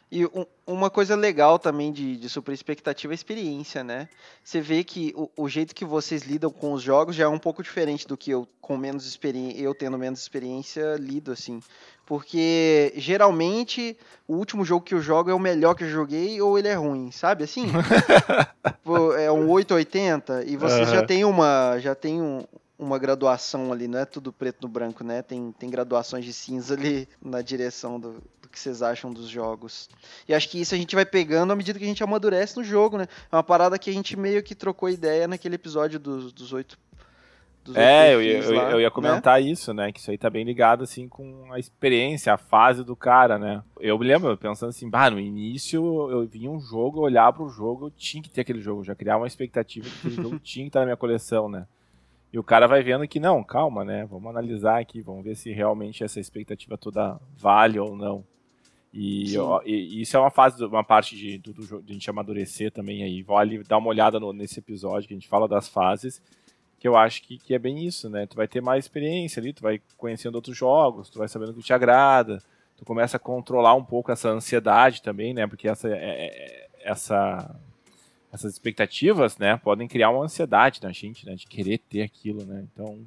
E um- uma coisa legal também de, de super expectativa é a experiência, né? Você vê que o, o jeito que vocês lidam com os jogos já é um pouco diferente do que eu, com menos experiência, eu tendo menos experiência, lido, assim. Porque geralmente o último jogo que eu jogo é o melhor que eu joguei ou ele é ruim, sabe? Assim? É um 880 e vocês já Aham. tem uma. Já tem um- uma graduação ali, não é tudo preto no branco, né? Tem, tem graduações de cinza ali na direção do, do que vocês acham dos jogos. E acho que isso a gente vai pegando à medida que a gente amadurece no jogo, né? É uma parada que a gente meio que trocou ideia naquele episódio dos, dos oito. Dos oito É, eu lá, eu ia né? comentar isso, né? Que isso aí tá bem ligado, assim, com a experiência, a fase do cara, né? Eu me lembro pensando assim, bah, no início eu vinha um jogo, eu olhava pro jogo, eu tinha que ter aquele jogo, já criava uma expectativa que aquele jogo tinha que estar na minha coleção, né? E o cara vai vendo que, não, calma, né? Vamos analisar aqui, vamos ver se realmente essa expectativa toda vale ou não. E, ó, e- isso é uma fase, uma parte de, do, do de a gente amadurecer também aí. Vale dar uma olhada no- nesse episódio que a gente fala das fases que eu acho que, que é bem isso, né? Tu vai ter mais experiência ali, tu vai conhecendo outros jogos, tu vai sabendo o que te agrada, tu começa a controlar um pouco essa ansiedade também, né? Porque essa, é- é- essa, essas expectativas, né, podem criar uma ansiedade na gente, né? De querer ter aquilo, né? Então,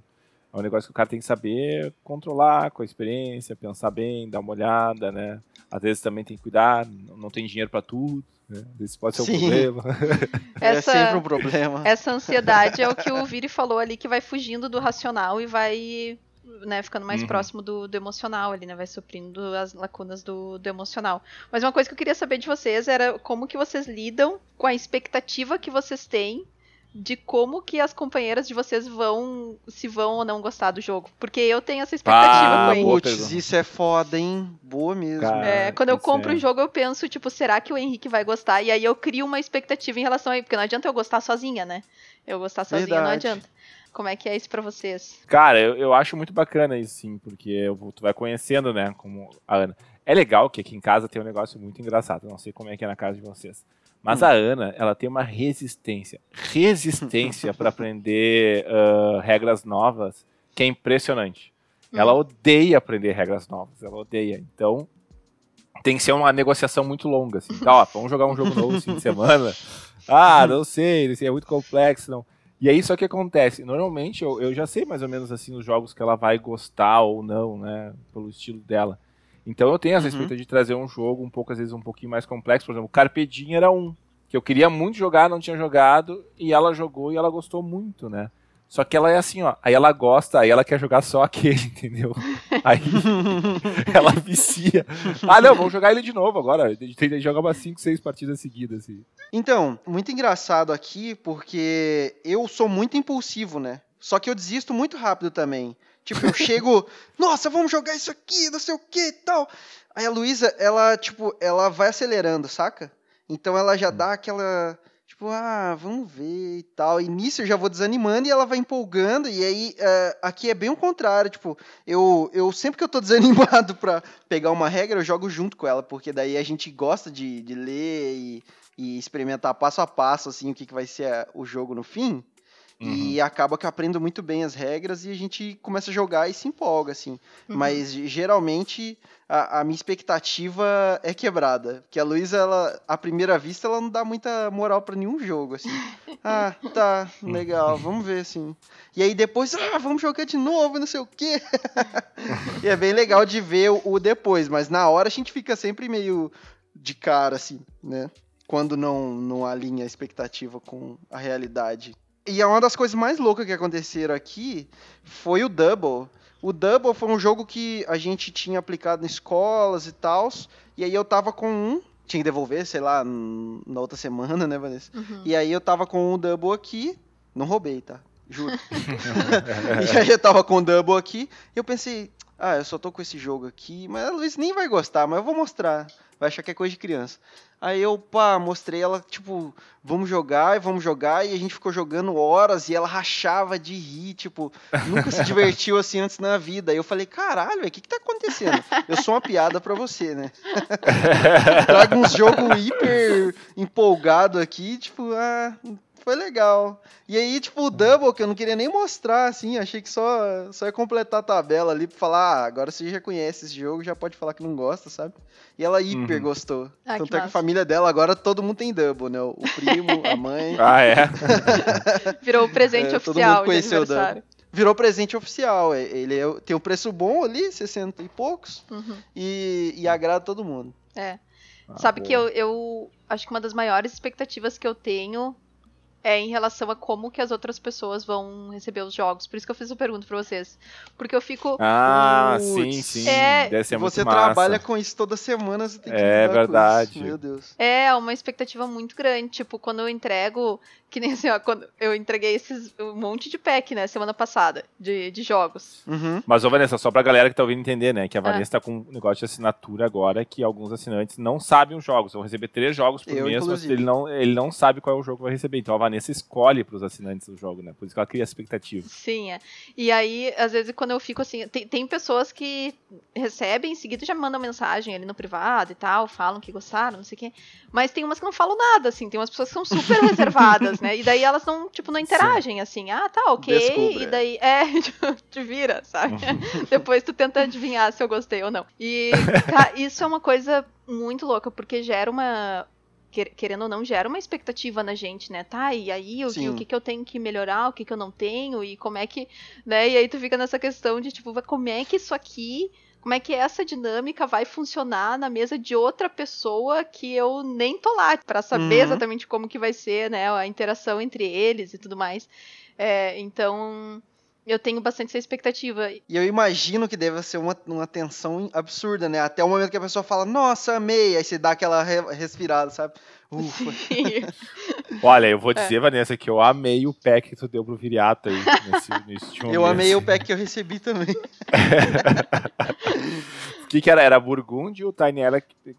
É um negócio que o cara tem que saber controlar com a experiência, pensar bem, dar uma olhada, né? Às vezes também tem que cuidar, não tem dinheiro para tudo. Né? Isso pode ser um Sim. problema. Essa, É sempre um problema. essa ansiedade é o que o Viri falou ali, que vai fugindo do racional e vai né, ficando mais Uhum. próximo do, do emocional ali, né? Vai suprindo as lacunas do, do emocional. Mas uma coisa que eu queria saber de vocês era como que vocês lidam com a expectativa que vocês têm de como que as companheiras de vocês vão, se vão ou não gostar do jogo. Porque eu tenho essa expectativa Ah, com o Henrique. boa Putz, isso é foda, hein? Boa mesmo. Cara, É, quando eu compro é. o jogo, eu penso, tipo, será que o Henrique vai gostar? E aí eu crio uma expectativa em relação a ele, porque não adianta eu gostar sozinha, né? Eu gostar sozinha não Verdade. adianta. Como é que é isso pra vocês? Cara, eu, eu acho muito bacana isso, sim, porque eu- tu vai conhecendo, né, como a Ana. É legal que aqui em casa tem um negócio muito engraçado, não sei como é que é na casa de vocês. Mas Hum. a Ana, ela tem uma resistência, resistência para aprender ah, regras novas, que é impressionante. Ela odeia aprender regras novas, ela odeia. Então, tem que ser uma negociação muito longa, assim. Tá, ó, vamos jogar um jogo novo esse fim de semana. Ah, não sei, é muito complexo, não. E aí, só que acontece, normalmente eu, eu já sei mais ou menos assim os jogos que ela vai gostar ou não, né, pelo estilo dela. Então eu tenho essa Uhum. expectativa de trazer um jogo um pouco, às vezes, um pouquinho mais complexo. Por exemplo, o Carpe Diem era um, que eu queria muito jogar, não tinha jogado, e ela jogou e ela gostou muito, né. Só que ela é assim, ó, aí ela gosta, aí ela quer jogar só aquele, entendeu? Aí ela vicia. Ah, não, vamos jogar ele de novo agora. A gente tem que jogar umas 5, 6 partidas seguidas, assim. Então, muito engraçado aqui, porque eu sou muito impulsivo, né? Só que eu desisto muito rápido também. Tipo, eu chego, nossa, vamos jogar isso aqui, não sei o que e tal. Aí a Luísa, ela, tipo, ela vai acelerando, saca? Então ela já dá aquela, tipo, ah, vamos ver e tal. E nisso eu já vou desanimando e ela vai empolgando. E aí, eh, aqui é bem o contrário, tipo, eu, eu sempre que eu tô desanimado pra pegar uma regra, eu jogo junto com ela, porque daí a gente gosta de, de ler e, e experimentar passo a passo, assim, o que, que vai ser a- o jogo no fim. E acaba que eu aprendo muito bem as regras e a gente começa a jogar e se empolga, assim. Uhum. Mas geralmente a, a minha expectativa é quebrada. Porque a Luísa, ela, à primeira vista, ela não dá muita moral pra nenhum jogo, assim. Ah, tá, legal, vamos ver, assim. E aí depois, ah, vamos jogar de novo, não sei o quê. e é bem legal de ver o, o depois, mas na hora a gente fica sempre meio de cara, assim, né? Quando não, não alinha a expectativa com a realidade. E é uma das coisas mais loucas que aconteceram aqui foi o Double. O Double foi um jogo que a gente tinha aplicado em escolas e tal. E aí eu tava com um, tinha que devolver, sei lá, na outra semana, né, Vanessa? Uhum. E aí eu tava com o Double aqui, não roubei, tá? Juro. e aí eu tava com o Double aqui, e eu pensei, ah, eu só tô com esse jogo aqui, mas a Luiz nem vai gostar, mas eu vou mostrar. Vai achar que é coisa de criança. Aí eu, pá, mostrei ela, tipo, vamos jogar e vamos jogar, e a gente ficou jogando horas e ela rachava de rir, tipo, nunca se divertiu assim antes na vida. Aí eu falei, caralho, o que que tá acontecendo? Eu sou uma piada pra você, né? Traga uns jogo hiper empolgado aqui, tipo, ah, foi legal. E aí, tipo, o Double, que eu não queria nem mostrar, assim, achei que só, só ia completar a tabela ali pra falar, ah, agora você já conhece esse jogo, já pode falar que não gosta, sabe? E ela hiper Uhum. gostou. Ah, que Tanto é que a massa. família dela agora todo mundo tem Double, né? O primo, a mãe. Ah, é? Virou o presente É, todo oficial mundo de conheceu o aniversário. Virou presente oficial. é- Ele é- tem um preço bom ali, 60 e poucos, Uhum. e, e agrada todo mundo. É. Ah, Sabe boa. que eu, eu acho que uma das maiores expectativas que eu tenho é em relação a como que as outras pessoas vão receber os jogos. Por isso que eu fiz a pergunta pra vocês. Porque eu fico. Ah, sim, sim. É- Deve ser muito você massa. trabalha com isso toda semana, você tem que É verdade. isso. Meu Deus. É uma expectativa muito grande. Tipo, quando eu entrego. Que nem assim, ó, quando eu entreguei esses um monte de pack, né, semana passada, de, de jogos. Uhum. Mas, ô Vanessa, só pra galera que tá ouvindo entender, né? Que a Ah. Vanessa tá com um negócio de assinatura agora que alguns assinantes não sabem os jogos. Vão receber três jogos por Eu, mês, inclusive. mas ele não, ele não sabe qual é o jogo que vai receber. Então a Vanessa escolhe pros assinantes o jogo, né? Por isso que ela cria expectativa. Sim, é. E aí, às vezes, quando eu fico assim. Tem, tem pessoas que recebem, em seguida já me mandam mensagem ali no privado e tal, falam que gostaram, não sei o quê. Mas tem umas que não falam nada, assim. Tem umas pessoas que são super reservadas, né? E daí elas não, tipo, não interagem, assim. Ah, tá, ok. Descubra. E daí, é, te vira, sabe? Depois tu tenta adivinhar se eu gostei ou não. E ca- isso é uma coisa muito louca, porque gera uma, querendo ou não, gera uma expectativa na gente, né? Tá, e aí o, e o que, que eu tenho que melhorar, o que, que eu não tenho, e como é que. Né? E aí tu fica nessa questão de, tipo, como é que isso aqui. Como é que essa dinâmica vai funcionar na mesa de outra pessoa que eu nem tô lá para saber uhum. exatamente como que vai ser, né, a interação entre eles e tudo mais. É, então, eu tenho bastante essa expectativa. E eu imagino que deve ser uma, uma tensão absurda, né? Até o momento que a pessoa fala, nossa, amei, aí você dá aquela re respirada, sabe? Ufa. Olha, eu vou dizer, é. Vanessa, que eu amei o pack que tu deu pro Viriato aí nesse, nesse Eu amei o pack que eu recebi também. O que, que era? Era Burgundy, o Tiny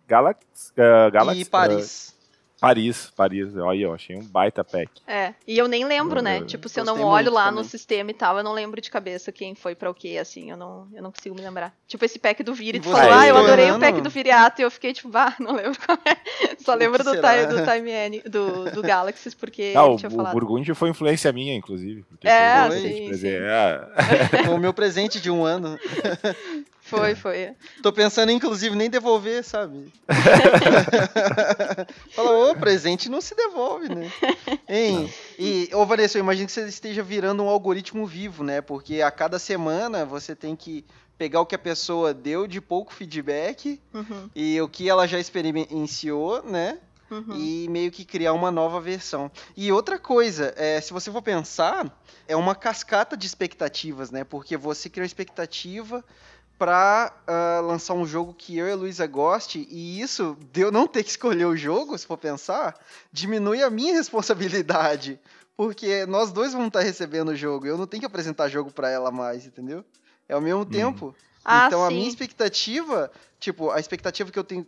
Galaxy, uh, Galaxy e Paris. Uh, Paris, Paris, olha, eu achei um baita pack. É, e eu nem lembro, né? tipo, se eu não olho lá também. no sistema e tal, eu não lembro de cabeça quem foi pra o quê, assim, eu não, eu não consigo me lembrar. Tipo, esse pack do Viri, tu falou, ah, eu adorei o pack do Viriato, e eu fiquei tipo, ah, não lembro qual é. Só lembro do, time, do Time N, do, do Galaxies, porque não, tinha o, falado. o Burgundy foi influência minha, inclusive. é, sim, sim. É. Foi o meu presente de um ano. Foi, foi. Tô pensando, inclusive, nem devolver, sabe? Fala, ô, presente não se devolve, né? Hein? E, ô, Vanessa, eu imagino que você esteja virando um algoritmo vivo, né? Porque a cada semana você tem que pegar o que a pessoa deu de pouco feedback uhum. e o que ela já experienciou, né? Uhum. E meio que criar uma nova versão. E outra coisa, é, se você for pensar, é uma cascata de expectativas, né? Porque você cria uma expectativa para uh, lançar um jogo que eu e a Luísa goste, e isso, de eu não ter que escolher o jogo, se for pensar, diminui a minha responsabilidade. Porque nós dois vamos estar recebendo o jogo, eu não tenho que apresentar jogo para ela mais, entendeu? É ao mesmo hum. tempo. Ah, então sim. a minha expectativa, tipo, a expectativa que eu tenho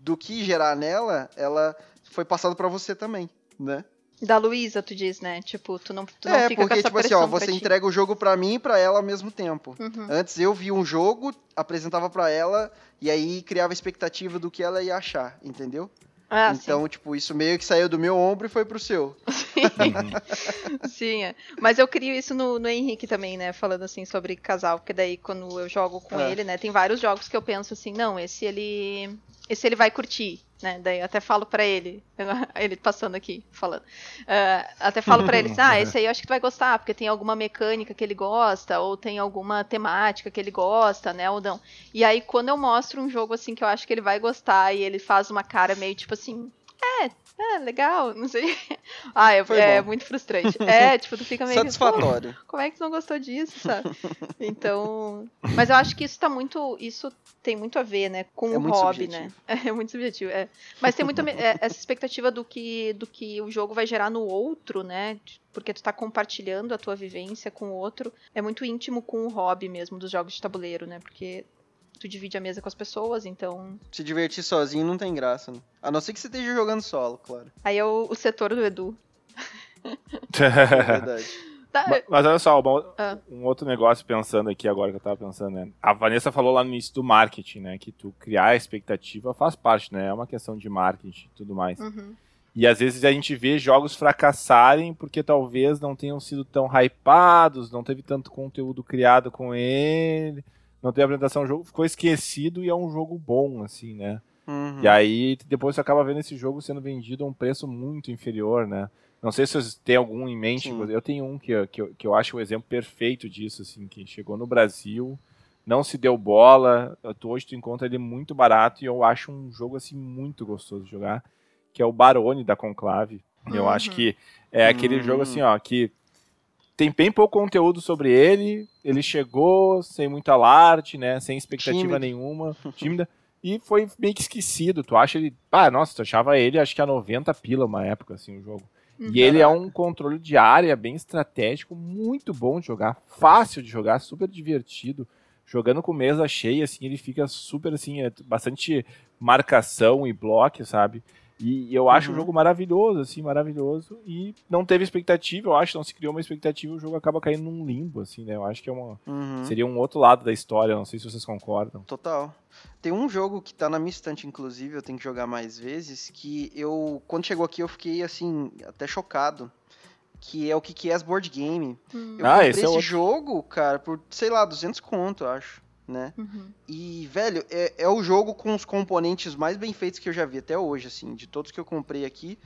do que gerar nela, ela foi passada para você também, né? Da Luísa, tu diz, né? Tipo, tu não, tu não é, fica porque, com essa tipo assim, ó, você entrega o jogo para mim e pra ela ao mesmo tempo. Uhum. Antes eu via um jogo, apresentava para ela e aí criava expectativa do que ela ia achar, entendeu? Ah, então, sim. tipo, isso meio que saiu do meu ombro e foi pro seu. Sim, sim é. mas eu crio isso no, no Henrique também, né? Falando assim sobre casal, porque daí quando eu jogo com é. ele, né? Tem vários jogos que eu penso assim, não, esse ele. Esse ele vai curtir né? Daí eu até falo para ele, ele passando aqui, falando. Uh, até falo para ele, assim, ah, esse aí eu acho que tu vai gostar, porque tem alguma mecânica que ele gosta, ou tem alguma temática que ele gosta, né, ou não. E aí quando eu mostro um jogo assim que eu acho que ele vai gostar e ele faz uma cara meio tipo assim, é, é, legal, não sei. Ah, é, é muito frustrante. É, tipo, tu fica meio. Satisfatório. como é que tu não gostou disso, sabe? Então. Mas eu acho que isso tá muito. Isso tem muito a ver, né, com é o hobby, né? subjetivo. né? É, muito subjetivo, é. Mas tem muito é, essa expectativa do que, do que o jogo vai gerar no outro, né? Porque tu tá compartilhando a tua vivência com o outro. É muito íntimo com o hobby mesmo dos jogos de tabuleiro, né? Porque tu divide a mesa com as pessoas, então. Se divertir sozinho não tem graça, né? A não ser que você esteja jogando solo, claro. Aí é o, o setor do Edu. é verdade. Tá. Mas, mas, olha só, um, ah. um, outro negócio pensando aqui agora que eu tava pensando, né? A Vanessa falou lá no início do marketing, né? Que tu criar a expectativa faz parte, né? É uma questão de marketing e tudo mais. Uhum. E às vezes a gente vê jogos fracassarem porque talvez não tenham sido tão hypados, não teve tanto conteúdo criado com ele não tem apresentação do jogo, ficou esquecido e é um jogo bom, assim, né? Uhum. E aí depois você acaba vendo esse jogo sendo vendido a um preço muito inferior, né? Não sei se vocês têm algum em mente, Sim. eu tenho um que, que, que eu acho o um exemplo perfeito disso, assim, que chegou no Brasil, não se deu bola, hoje tu encontra ele muito barato e eu acho um jogo, assim, muito gostoso de jogar, que é o Barone da Conclave. Uhum. Eu acho que é aquele uhum. jogo, assim, ó, que tem bem pouco conteúdo sobre ele. Ele chegou sem muito alarde, né? Sem expectativa Tímido. nenhuma, tímida. E foi meio que esquecido. Tu acha ele. Ah, nossa, tu achava ele, acho que a 90 pila uma época, assim, o jogo. E ele é um controle de área bem estratégico, muito bom de jogar, fácil de jogar, super divertido. Jogando com mesa cheia, assim, ele fica super, assim, é bastante marcação e bloco, sabe? E, eu acho uhum. o jogo maravilhoso, assim, maravilhoso. E não teve expectativa, eu acho, não se criou uma expectativa, o jogo acaba caindo num limbo, assim, né? Eu acho que é uma. Uhum. Seria um outro lado da história, não sei se vocês concordam. Total. Tem um jogo que tá na minha estante, inclusive, eu tenho que jogar mais vezes, que eu. Quando chegou aqui, eu fiquei assim, até chocado. Que é o que que é as board game. Hum. Eu ah, comprei esse, é esse jogo, cara, por, sei lá, 200 conto, eu acho. Né? Uhum. E, velho, é, é o jogo com os componentes mais bem feitos que eu já vi até hoje, assim, de todos que eu comprei aqui.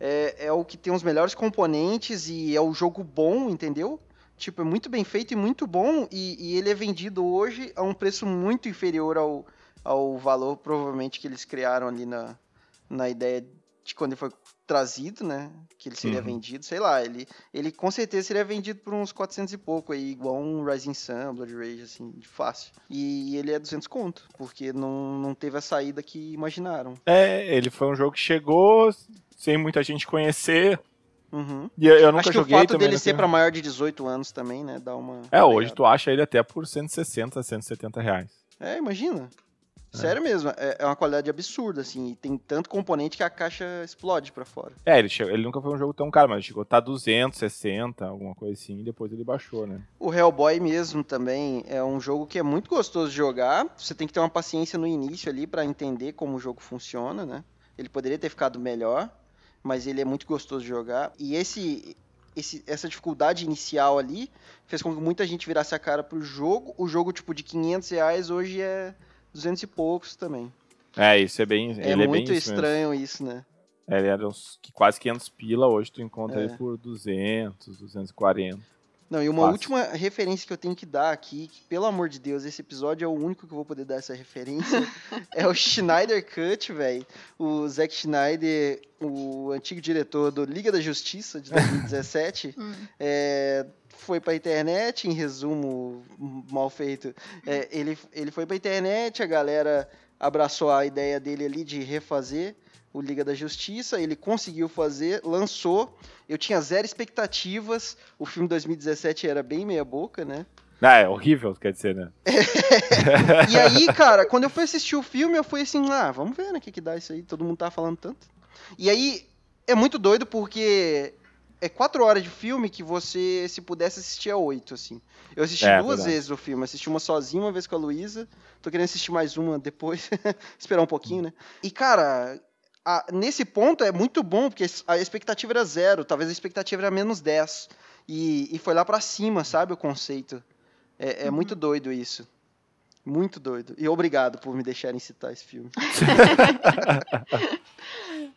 É, é o que tem os melhores componentes e é o jogo bom, entendeu? Tipo, é muito bem feito e muito bom, e, e ele é vendido hoje a um preço muito inferior ao, ao valor, provavelmente, que eles criaram ali na, na ideia de quando ele foi trazido, né? Que ele seria Uhum. vendido, sei lá, ele, ele com certeza seria vendido por uns 400 e pouco aí, igual um Rising Sun, Blood Rage, assim, de fácil. E ele é 200 conto, porque não, não teve a saída que imaginaram. É, ele foi um jogo que chegou sem muita gente conhecer. Uhum. E eu, eu nunca Acho que joguei o fato também. dele ser pra maior de 18 anos também, né, dá uma... É, hoje tu acha ele até por 160, 170 reais. É, imagina. Sério mesmo, é, é uma qualidade absurda, assim, e tem tanto componente que a caixa explode pra fora. É, ele, chegou, ele nunca foi um jogo tão caro, mas chegou a estar 260, alguma coisa assim, e depois ele baixou, né? O Hellboy mesmo também é um jogo que é muito gostoso de jogar. Você tem que ter uma paciência no início ali pra entender como o jogo funciona, né? Ele poderia ter ficado melhor, mas ele é muito gostoso de jogar. E esse, esse- essa dificuldade inicial ali fez com que muita gente virasse a cara pro jogo. O jogo tipo de 500 reais hoje é 200 e poucos também. É, isso é bem. É muito é bem isso estranho isso, né? Ele era uns, quase 500 pila, hoje tu encontra É. ele por 200, 240. Não, e uma Fácil. última referência que eu tenho que dar aqui, que, pelo amor de Deus, esse episódio é o único que eu vou poder dar essa referência, é o Schneider Cut, velho. O Zack Schneider, o antigo diretor do Liga da Justiça de 2017, Hum. é, foi pra internet, em resumo mal feito, é, ele, ele foi pra internet, a galera abraçou a ideia dele ali de refazer o Liga da Justiça, ele conseguiu fazer, lançou, eu tinha zero expectativas, o filme 2017 era bem meia boca, né? Ah, é horrível, quer dizer, né? E aí, cara, quando eu fui assistir o filme, eu fui assim, ah, vamos ver, né, o que que dá isso aí, todo mundo tá falando tanto. E aí, é muito doido porque é quatro horas de filme que você, se pudesse, assistir a oito, assim. Eu assisti É, duas verdade. vezes o filme, assisti uma sozinha, uma vez com a Luísa, tô querendo assistir mais uma depois, esperar um pouquinho, né. E, cara, a- nesse ponto é muito bom, porque a expectativa era zero, talvez a expectativa era menos 10. E, e foi lá pra cima, sabe, o conceito. É, é muito doido isso. Muito doido. E obrigado por me deixarem citar esse filme.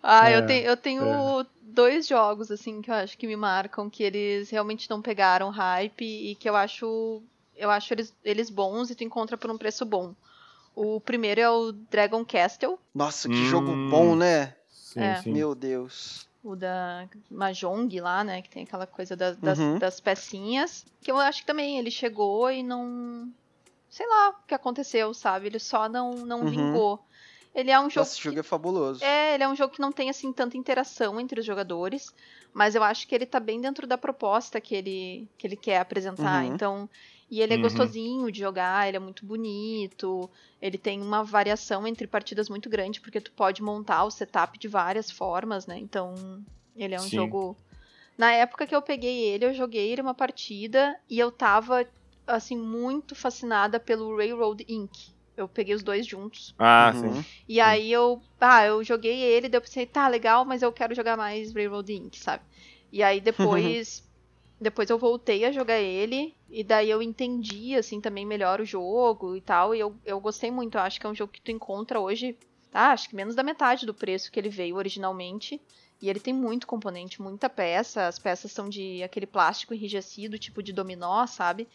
Ah, É, eu, te- eu tenho dois jogos, assim, que eu acho que me marcam, que eles realmente não pegaram hype e que eu acho. Eu acho eles, eles bons e tu encontra por um preço bom. O primeiro é o Dragon Castle, Nossa, que Hum. jogo bom, né? Sim, É. sim. Meu Deus. o da Mahjong lá, né? Que tem aquela coisa da- das, Uhum. das pecinhas. Que eu acho que também ele chegou e não. Sei lá o que aconteceu, sabe? Ele só não, não Uhum. vingou. Ele é um jogo. Esse jogo é fabuloso. É, ele é um jogo que não tem assim tanta interação entre os jogadores, mas eu acho que ele tá bem dentro da proposta que ele, que ele quer apresentar. Uhum. Então, e ele é Uhum. gostosinho de jogar, ele é muito bonito, ele tem uma variação entre partidas muito grande, porque tu pode montar o setup de várias formas, né? Então, ele é um Sim. jogo Na época que eu peguei ele, eu joguei ele uma partida e eu tava assim muito fascinada pelo Railroad Inc. Eu peguei os dois juntos. Ah, Uhum. sim. E aí eu, ah, eu joguei ele, daí eu pensei, tá, legal, mas eu quero jogar mais Railroad Inc, sabe? E aí depois, depois eu voltei a jogar ele, e daí eu entendi, assim, também melhor o jogo e tal, e eu, eu gostei muito, eu acho que é um jogo que tu encontra hoje, tá, acho que menos da metade do preço que ele veio originalmente, e ele tem muito componente, muita peça, as peças são de aquele plástico enrijecido, tipo de dominó, sabe?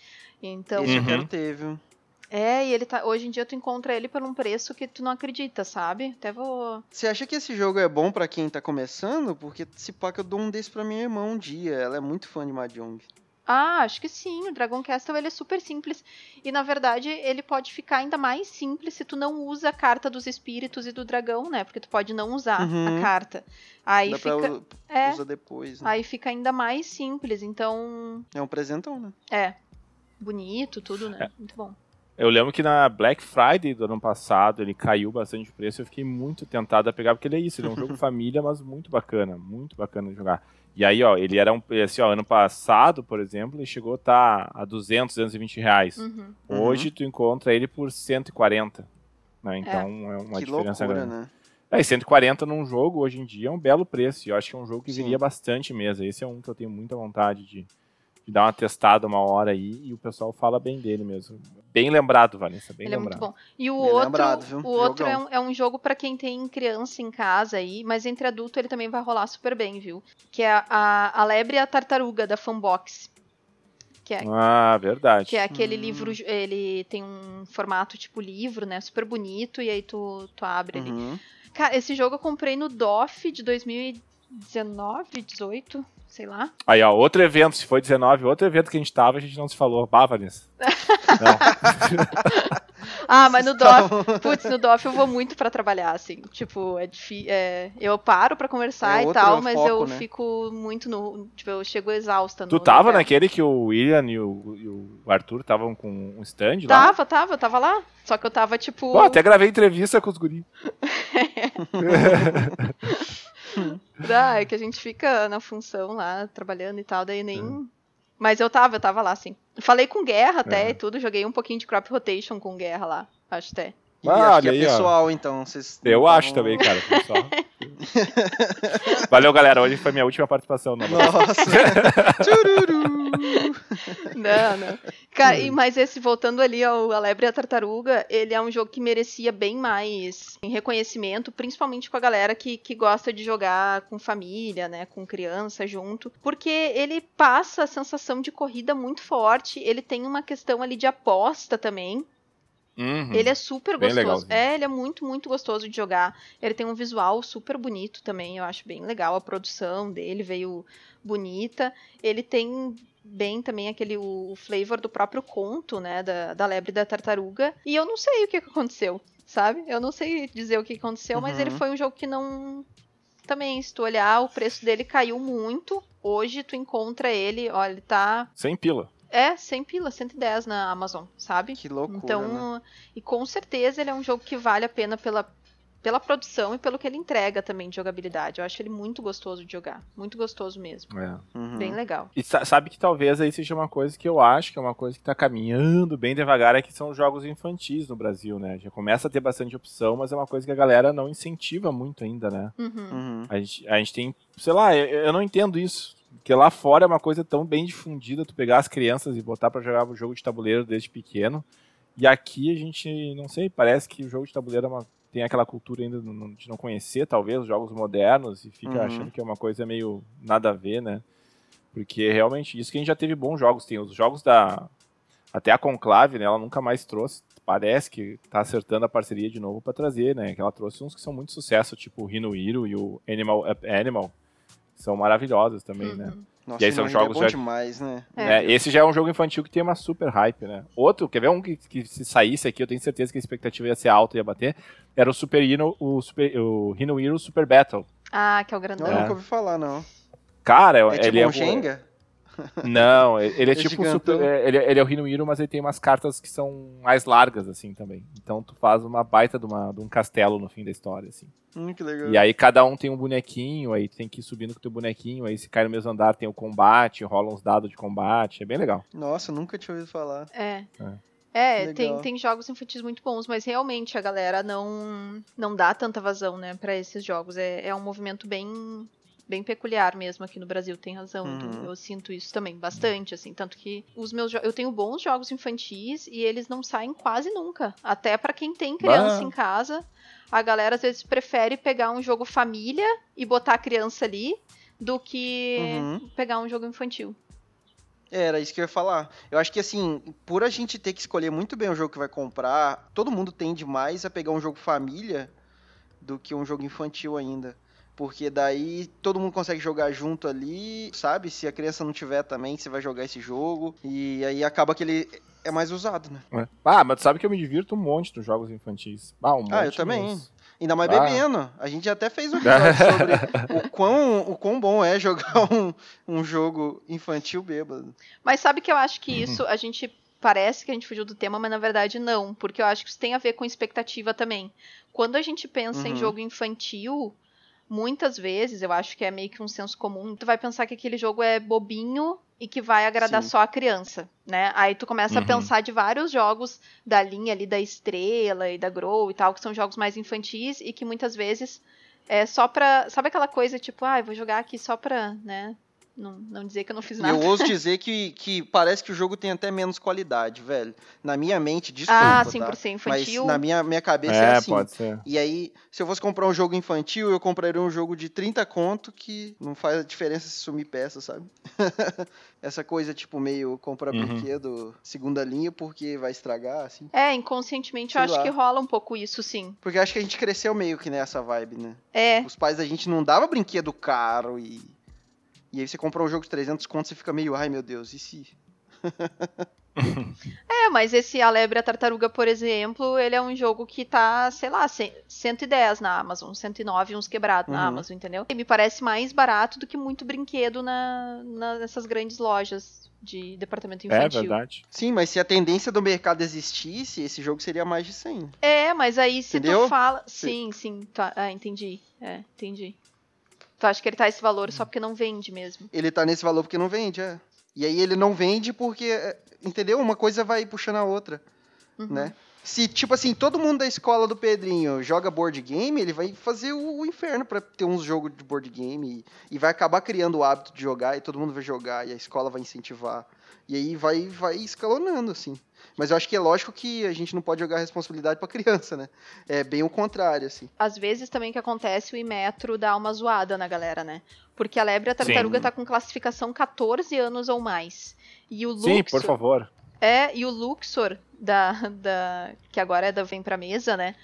Então, Esse eu Uhum. quero ter, viu? É, e ele tá, hoje em dia tu encontra ele por um preço que tu não acredita, sabe? Até vou Você acha que esse jogo é bom pra quem tá começando? Porque se pá que eu dou um desse pra minha irmã um dia. Ela é muito fã de Mahjong. Ah, acho que sim. O Dragon Castle ele é super simples. E na verdade ele pode ficar ainda mais simples se tu não usa a carta dos espíritos e do dragão, né? Porque tu pode não usar Uhum. a carta. Aí Dá fica. pra É, usar depois. Né? aí fica ainda mais simples. Então, É um presentão, né? é. Bonito, tudo, né? Muito bom. Eu lembro que na Black Friday do ano passado ele caiu bastante de preço. Eu fiquei muito tentado a pegar, porque ele é isso, ele é um jogo família, mas muito bacana, muito bacana de jogar. E aí, ó, ele era um. Assim, ó, ano passado, por exemplo, ele chegou a estar a 200, 220 reais. Uhum. Uhum. Hoje tu encontra ele por 140. Né? Então é, uma que diferença loucura, grande. né? É, e 140 num jogo hoje em dia é um belo preço. E eu acho que é um jogo que Sim. viria bastante mesa. Esse é um que eu tenho muita vontade de, dar uma testada uma hora aí e o pessoal fala bem dele mesmo. Bem lembrado, Vanessa, bem Ele lembrado. é muito bom. E o Bem outro, lembrado, viu? o outro é um, é um jogo pra quem tem criança em casa aí, mas entre adulto ele também vai rolar super bem, viu? Que é a, a Lebre e a Tartaruga da Fanbox. Que é, Ah, verdade. que é aquele Hum. livro, ele tem um formato tipo livro, né? Super bonito, e aí tu, tu abre ali. Uhum. Cara, esse jogo eu comprei no DOF de 2019, 18, sei lá. Aí, ó, outro evento, se foi 19, outro evento que a gente tava, a gente não se falou. Não. Ah, mas no DOF, putz, no DOF eu vou muito pra trabalhar, assim. Tipo, é difícil. eu paro pra conversar É e tal, mas foco, eu né? fico muito no. Tipo, eu chego exausta no. Tu tava no naquele que o William e o, e o Arthur estavam com um stand lá? Tava, tava, eu tava lá. Só que eu tava, tipo. Pô, até gravei entrevista com os guris. Ah, é que a gente fica na função lá, trabalhando e tal, daí nem. É. Mas eu tava, eu tava lá, sim. Falei com Guerra até É. e tudo, joguei um pouquinho de crop rotation com Guerra lá, acho até. e Ah, olha é aí, ó. pessoal, então. Vocês Eu não acho também, cara. pessoal. Valeu, galera. Hoje foi minha última participação. Não, Nossa. Não, não. Cara, e, mas esse, voltando ali ao A Lebre e a Tartaruga, ele é um jogo que merecia bem mais reconhecimento, principalmente com a galera que, que gosta de jogar com família, né, com criança junto, porque ele passa a sensação de corrida muito forte, ele tem uma questão ali de aposta também, Uhum. ele é super Bem gostoso. É, ele é muito, muito gostoso de jogar. Ele tem um visual super bonito também, eu acho bem legal. A produção dele veio bonita. Ele tem bem também aquele o, o flavor do próprio conto, né, da, da lebre da tartaruga. E eu não sei o que aconteceu, sabe? Eu não sei dizer o que aconteceu, mas ele Uhum. foi um jogo que não também, se tu olhar, o preço dele caiu muito. Hoje tu encontra ele, olha, ele tá Sem pila. é 100 pila, 110 na Amazon, sabe? Que loucura, Então, né? e com certeza ele é um jogo que vale a pena pela, pela produção e pelo que ele entrega também de jogabilidade. Eu acho ele muito gostoso de jogar. Muito gostoso mesmo. É. Uhum. Bem legal. E sa- sabe que talvez aí seja uma coisa que eu acho que é uma coisa que tá caminhando bem devagar, é que são os jogos infantis no Brasil, né? Já começa a ter bastante opção, mas é uma coisa que a galera não incentiva muito ainda, né? Uhum. Uhum. A gente, a gente tem, sei lá, eu, eu não entendo isso. Porque lá fora é uma coisa tão bem difundida, tu pegar as crianças e botar pra jogar o jogo de tabuleiro desde pequeno. E aqui a gente, não sei, parece que o jogo de tabuleiro é uma- tem aquela cultura ainda de não conhecer, talvez, os jogos modernos, e fica Uhum. achando que é uma coisa meio nada a ver, né? Porque realmente, isso que a gente já teve bons jogos. Tem os jogos da. Até a Conclave, né? Ela nunca mais trouxe. Parece que tá acertando a parceria de novo pra trazer, né? Que ela trouxe uns que são muito sucesso, tipo o Rino Hiro e o Animal Up Animal. São maravilhosos também, né? Nossa, E aí são Simone, jogos é bom já- demais, né? É. É, esse já é um jogo infantil que tem uma super hype, né? Outro, quer ver um que, que se saísse aqui, eu tenho certeza que a expectativa ia ser alta e ia bater, era o Super Hero, o, Super, o Hino Hero Super Battle. Ah, que é o Eu grandão. É. nunca ouvi falar, não. Cara, É tipo ele é um Shenga? Não, ele é, É tipo um super, é, ele, é- ele é o Hino Hiro, mas ele tem umas cartas que são mais largas, assim, também. Então tu faz uma baita de, uma, de um castelo no fim da história, assim. Hum, que legal. E aí cada um tem um bonequinho, aí tu tem que ir subindo com o teu bonequinho, aí se cai no mesmo andar tem o combate, rola uns dados de combate, é bem legal. Nossa, nunca tinha ouvido falar. É. É. É, tem, tem jogos infantis muito bons, mas realmente a galera não, não dá tanta vazão, né, pra esses jogos. É, é um movimento bem, bem peculiar mesmo aqui no Brasil, tem razão. Uhum. Eu sinto isso também, bastante, assim. Tanto que os meus eu tenho bons jogos infantis e eles não saem quase nunca. Até pra quem tem criança Bah. em casa, a galera às vezes prefere pegar um jogo família e botar a criança ali do que Uhum. pegar um jogo infantil. É, Era isso que eu ia falar. Eu acho que assim, por a gente ter que escolher muito bem o jogo que vai comprar, todo mundo tende mais a pegar um jogo família do que um jogo infantil ainda. Porque daí todo mundo consegue jogar junto ali, sabe? Se a criança não tiver também, você vai jogar esse jogo. E aí acaba que ele é mais usado, né? Ah, mas tu sabe que eu me divirto um monte nos jogos infantis. Ah, um Ah, eu monte também. mesmo. Ainda mais Ah. bebendo. A gente até fez um episódio sobre o quão, o quão bom é jogar um, um jogo infantil bêbado. Mas sabe que eu acho que Uhum. isso a gente parece que a gente fugiu do tema, mas na verdade não, porque eu acho que isso tem a ver com expectativa também. Quando a gente pensa em Uhum. jogo infantil, muitas vezes eu acho que é meio que um senso comum, tu vai pensar que aquele jogo é bobinho e que vai agradar Sim. só a criança, né? Aí tu começa Uhum. a pensar de vários jogos da linha ali da Estrela e da Grow e tal, que são jogos mais infantis e que muitas vezes é só pra. Sabe aquela coisa tipo, ah, eu vou jogar aqui só pra, né? Não, não dizer que eu não fiz nada. eu ouso dizer que, que parece que o jogo tem até menos qualidade, velho. Na minha mente, desculpa, ah, sim, tá? por ser infantil. Mas na minha, minha cabeça é, É, assim. pode ser. E aí, se eu fosse comprar um jogo infantil, eu compraria um jogo de 30 conto que não faz diferença se sumir peça, sabe? Essa coisa, tipo, meio comprar Uhum. brinquedo segunda linha porque vai estragar, assim. É, inconscientemente Sei eu acho lá. que rola um pouco isso, sim. Porque acho que a gente cresceu meio que nessa vibe, né? É, Os pais da gente não dava brinquedo caro e. E aí você compra um jogo de 300 conto, você fica meio, ai meu Deus, e se. é, mas esse A Lebre e a Tartaruga, por exemplo, ele é um jogo que tá, sei lá, cem- 110 na Amazon, 109 uns quebrados na Uhum. Amazon, entendeu? E me parece mais barato do que muito brinquedo na, na- nessas grandes lojas de departamento É infantil. verdade. Sim, mas se a tendência do mercado existisse, esse jogo seria mais de 100. É, mas aí se Entendeu? tu fala. Se- Sim, sim. Tá... Ah, entendi. É, entendi. Tu acha que ele tá esse valor só porque não vende mesmo? Ele tá nesse valor porque não vende, é. E aí ele não vende porque, é, entendeu? Uma coisa vai puxando a outra, Uhum. né? Se, tipo assim, todo mundo da escola do Pedrinho joga board game, ele vai fazer o, o inferno pra ter uns jogos de board game e, e vai acabar criando o hábito de jogar e todo mundo vai jogar e a escola vai incentivar. E aí vai, vai escalonando, assim. Mas eu acho que é lógico que a gente não pode jogar a responsabilidade pra criança, né? É bem o contrário, assim. Às vezes também que acontece o Imetro dá uma zoada na galera, né? Porque a lebre a tartaruga Sim. tá com classificação 14 anos ou mais. E o Luxor. Sim, por favor. É, e o Luxor, da, da, que agora é da Vem Pra Mesa, né?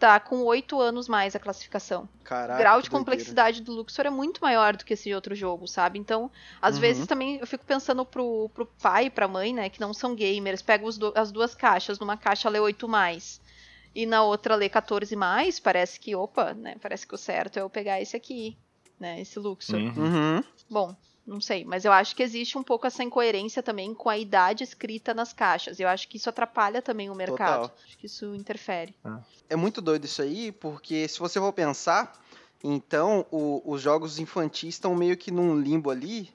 Tá com 8 anos mais a classificação. Caraca. o grau de doideira. complexidade do Luxor é muito maior do que esse outro jogo, sabe? Então, às Uhum. vezes também eu fico pensando pro, pro pai e pra mãe, né, que não são gamers, pega os do- as duas caixas, numa caixa lê 8 mais e na outra lê 14 mais, parece que, opa, né, parece que o certo é eu pegar esse aqui, né, esse Luxor. Uhum. Uhum. Bom, não sei, mas eu acho que existe um pouco essa incoerência também com a idade escrita nas caixas. Eu acho que isso atrapalha também o mercado. Total. Acho que isso interfere. É muito doido isso aí, porque se você for pensar, então o- os jogos infantis estão meio que num limbo ali,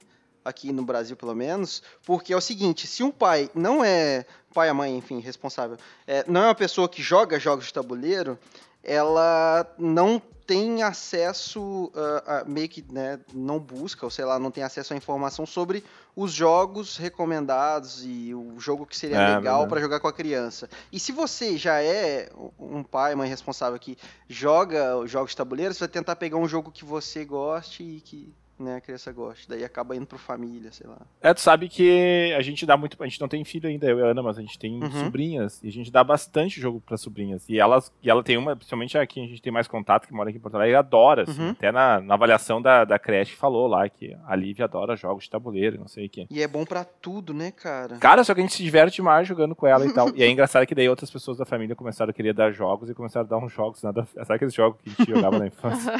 aqui no Brasil pelo menos, porque é o seguinte, se um pai não é, pai a mãe, enfim, responsável, é, não é uma pessoa que joga jogos de tabuleiro, ela não tem acesso, ah, a- meio que, né, não busca, ou sei lá, não tem acesso à informação sobre os jogos recomendados e o jogo que seria É, legal para jogar com a criança. E se você já é um pai, mãe responsável que joga os jogos de tabuleiro, você vai tentar pegar um jogo que você goste e que né, a criança goste. Daí acaba indo pro família, sei lá. É, tu sabe que a gente dá muito. A gente não tem filho ainda, eu e a Ana, mas a gente tem Uhum. sobrinhas. E a gente dá bastante jogo pra sobrinhas. E elas, e ela tem uma, principalmente aqui, a gente tem mais contato, que mora aqui em Porto Alegre, e adora. assim. Uhum. Até na, na avaliação da, da creche falou lá que a Lívia adora jogos de tabuleiro, não sei o quê. E é bom pra tudo, né, cara? Cara, só que a gente se diverte mais jogando com ela e tal. E é engraçado que daí outras pessoas da família começaram a querer dar jogos e começaram a dar uns jogos, nada. Sabe aqueles jogos que a gente jogava na infância?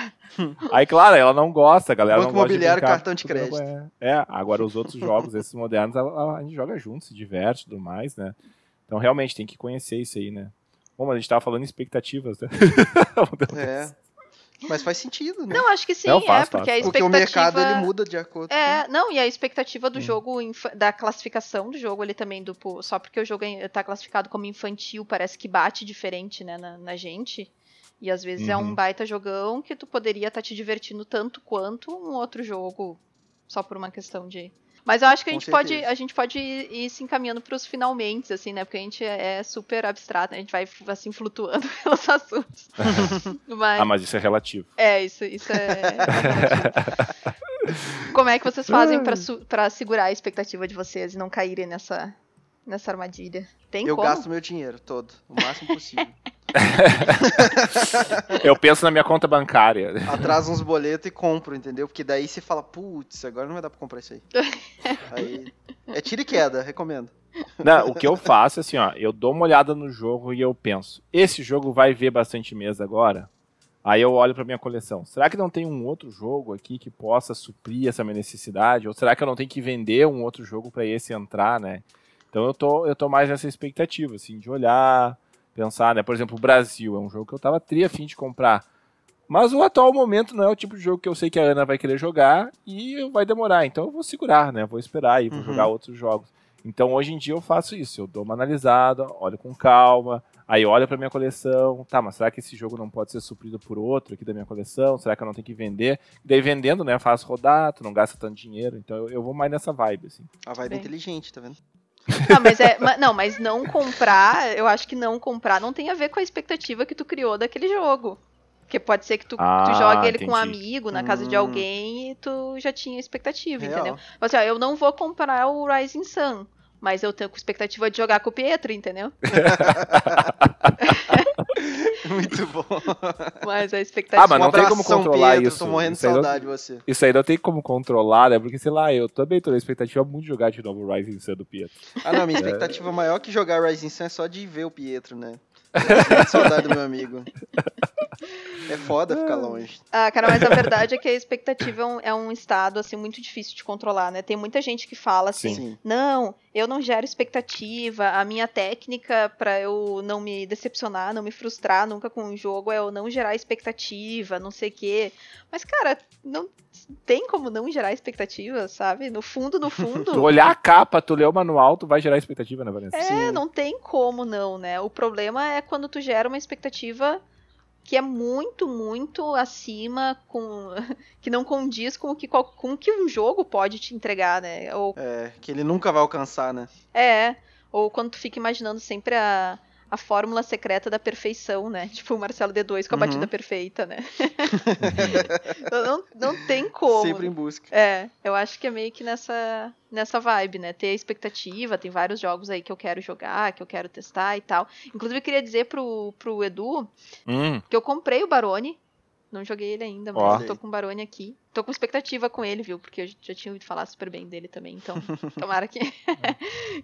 Aí, claro, ela não gosta, a galera Banco não gosta imobiliário, brincar, cartão de crédito. É, é, agora os outros jogos, esses modernos, a, a- a gente joga junto, se diverte e tudo mais, né? Então, realmente, tem que conhecer isso aí, né? Bom, mas a gente tava falando em expectativas, né? É. Mas faz sentido, né? Não, acho que sim, Não, é, faz, porque faz. a Porque expectativa... o mercado ele muda de acordo É, não, e a expectativa do Hum. jogo, da classificação do jogo, ele também, do, só porque o jogo é- tá classificado como infantil, parece que bate diferente, né, na, na gente. E às vezes é um Uhum. baita jogão que tu poderia estar te divertindo tanto quanto um outro jogo, só por uma questão de. Mas eu acho que a gente, pode, a gente pode ir, ir se encaminhando pros finalmente, assim, né? Porque a gente é, super abstrato, a gente vai assim flutuando pelos assuntos. Mas, ah, mas isso é relativo. é, isso, isso é. Como é que vocês fazem pra segurar a expectativa de vocês e não caírem nessa, nessa armadilha? Tem Eu como? gasto meu dinheiro todo, o máximo possível. Eu penso na minha conta bancária. Atraso uns boletos e compro, entendeu? Porque daí você fala, putz, agora não vai dar pra comprar isso aí. aí é tiro e queda, recomendo. Não, o que eu faço é assim, ó, eu dou uma olhada no jogo e eu penso, esse jogo vai ver bastante mesa agora? Aí eu olho pra minha coleção. Será que não tem um outro jogo aqui que possa suprir essa minha necessidade? Ou será que eu não tenho que vender um outro jogo pra esse entrar, né? Então eu tô, eu tô mais nessa expectativa, assim, de olhar, pensar, né? Por exemplo, o Brasil é um jogo que eu tava tri a fim de comprar. Mas o atual momento não é o tipo de jogo que eu sei que a Ana vai querer jogar e vai demorar. Então eu vou segurar, né? Vou esperar e vou Uhum. jogar outros jogos. Então hoje em dia eu faço isso, eu dou uma analisada, olho com calma, Aí olha pra minha coleção, tá, mas será que esse jogo não pode ser suprido por outro aqui da minha coleção? Será que eu não tenho que vender? Daí vendendo, né, faz rodar, tu não gasta tanto dinheiro. Então eu, eu vou mais nessa vibe, assim. A vibe Bem. inteligente, tá vendo? Ah, mas é, não, mas não comprar, eu acho que não comprar não tem a ver com a expectativa que tu criou daquele jogo. Porque pode ser que tu, Ah, tu jogue ele com um entendi. amigo na casa de Hum. alguém e tu já tinha expectativa, Real. entendeu? Mas, assim, ó, eu não vou comprar o Rising Sun, mas eu tenho expectativa de jogar com o Pietro, entendeu? Muito bom. Mas a expectativa. Ah, mas não um tem como controlar Pedro, isso. Tô morrendo de Isso aí não- saudade de você. Isso aí não tem como controlar, né? Porque, sei lá, eu também tô na expectativa muito de jogar de novo o Rising Sun do Pietro. Ah, não, minha expectativa maior que jogar Rising Sun é só de ver o Pietro, né? Tô morrendo de saudade do meu amigo. É foda ficar longe. Ah, cara, mas a verdade é que a expectativa é um, é um estado, assim, muito difícil de controlar, né? Tem muita gente que fala assim, Sim. não, eu não gero expectativa, a minha técnica pra eu não me decepcionar, não me frustrar nunca com o jogo é eu não gerar expectativa, não sei o quê. Mas, cara, não tem como não gerar expectativa, sabe? No fundo, no Tu fundo... olhar a capa, tu ler o manual, tu vai gerar expectativa, né, Vanessa? É, Sim. não tem como não, né? O problema é quando tu gera uma expectativa que é muito, muito acima com que não condiz com o que com o que um jogo pode te entregar, né? Ou É, que ele nunca vai alcançar, né? é, ou quando tu fica imaginando sempre a a fórmula secreta da perfeição, né? Tipo o Marcelo D2 com a Uhum. batida perfeita, né? não, não tem como. Sempre em busca. É, eu acho que é meio que nessa, nessa vibe, né? Ter expectativa, tem vários jogos aí que eu quero jogar, que eu quero testar e tal. Inclusive, eu queria dizer pro, pro Edu Hum, que eu comprei o Barone. Não joguei ele ainda, mas Ó. eu tô com o Barone aqui. Tô com expectativa com ele, viu? Porque eu já tinha ouvido falar super bem dele também. Então, tomara que,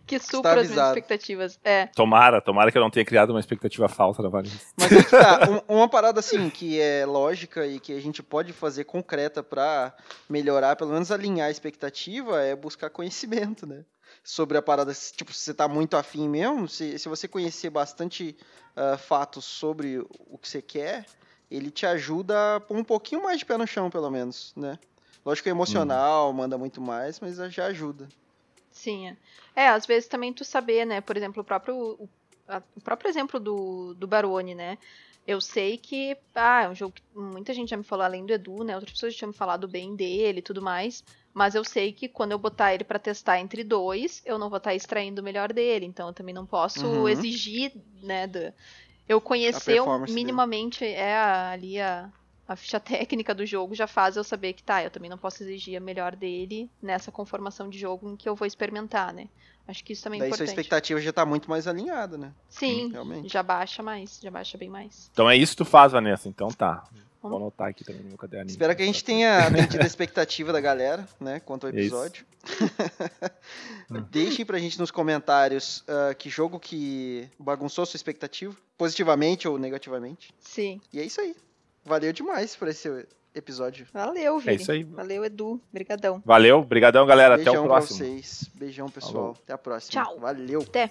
que supra as minhas expectativas. É. tomara, tomara que eu não tenha criado uma expectativa falsa na Vanessa. Mas aí tá, um- uma parada assim que é lógica e que a gente pode fazer concreta pra melhorar, pelo menos alinhar a expectativa, é buscar conhecimento, né? Sobre a parada, se, tipo, se você tá muito afim mesmo, se, se você conhecer bastante ah, fatos sobre o que você quer, ele te ajuda a pôr um pouquinho mais de pé no chão, pelo menos, né? Lógico que o emocional manda muito mais, mas já ajuda. Sim, é. É, às vezes também tu saber, né? Por exemplo, o próprio, o, a- o próprio exemplo do, do Barone, né? Eu sei que, ah, é um jogo que muita gente já me falou, além do Edu, né? Outras pessoas já tinham me falado bem dele e tudo mais. Mas eu sei que quando eu botar ele pra testar entre dois, eu não vou estar extraindo o melhor dele. Então eu também não posso Uhum. exigir, né? do- eu conhecer dele. minimamente é a- ali a, a ficha técnica do jogo já faz eu saber que tá, eu também não posso exigir a melhor dele nessa conformação de jogo em que eu vou experimentar, né? Acho que isso também é Daí sua importante. expectativa já tá muito mais alinhada, né? Sim, Realmente. já baixa mais, já baixa bem mais. Então é isso que tu faz, Vanessa. Então tá. Vou anotar aqui também no meu caderninho. Espero que a gente tenha atendido a expectativa da galera, né, quanto ao É episódio. Deixem pra gente nos comentários ah, que jogo que bagunçou sua expectativa, positivamente ou negativamente. Sim. E é isso aí. Valeu demais por esse episódio. Valeu, Vini. É isso aí. Valeu, Edu. Brigadão. Valeu, brigadão, galera. Até Beijão o pra próximo. vocês. Beijão, pessoal. Falou. Até a próxima. Tchau. Valeu. Até.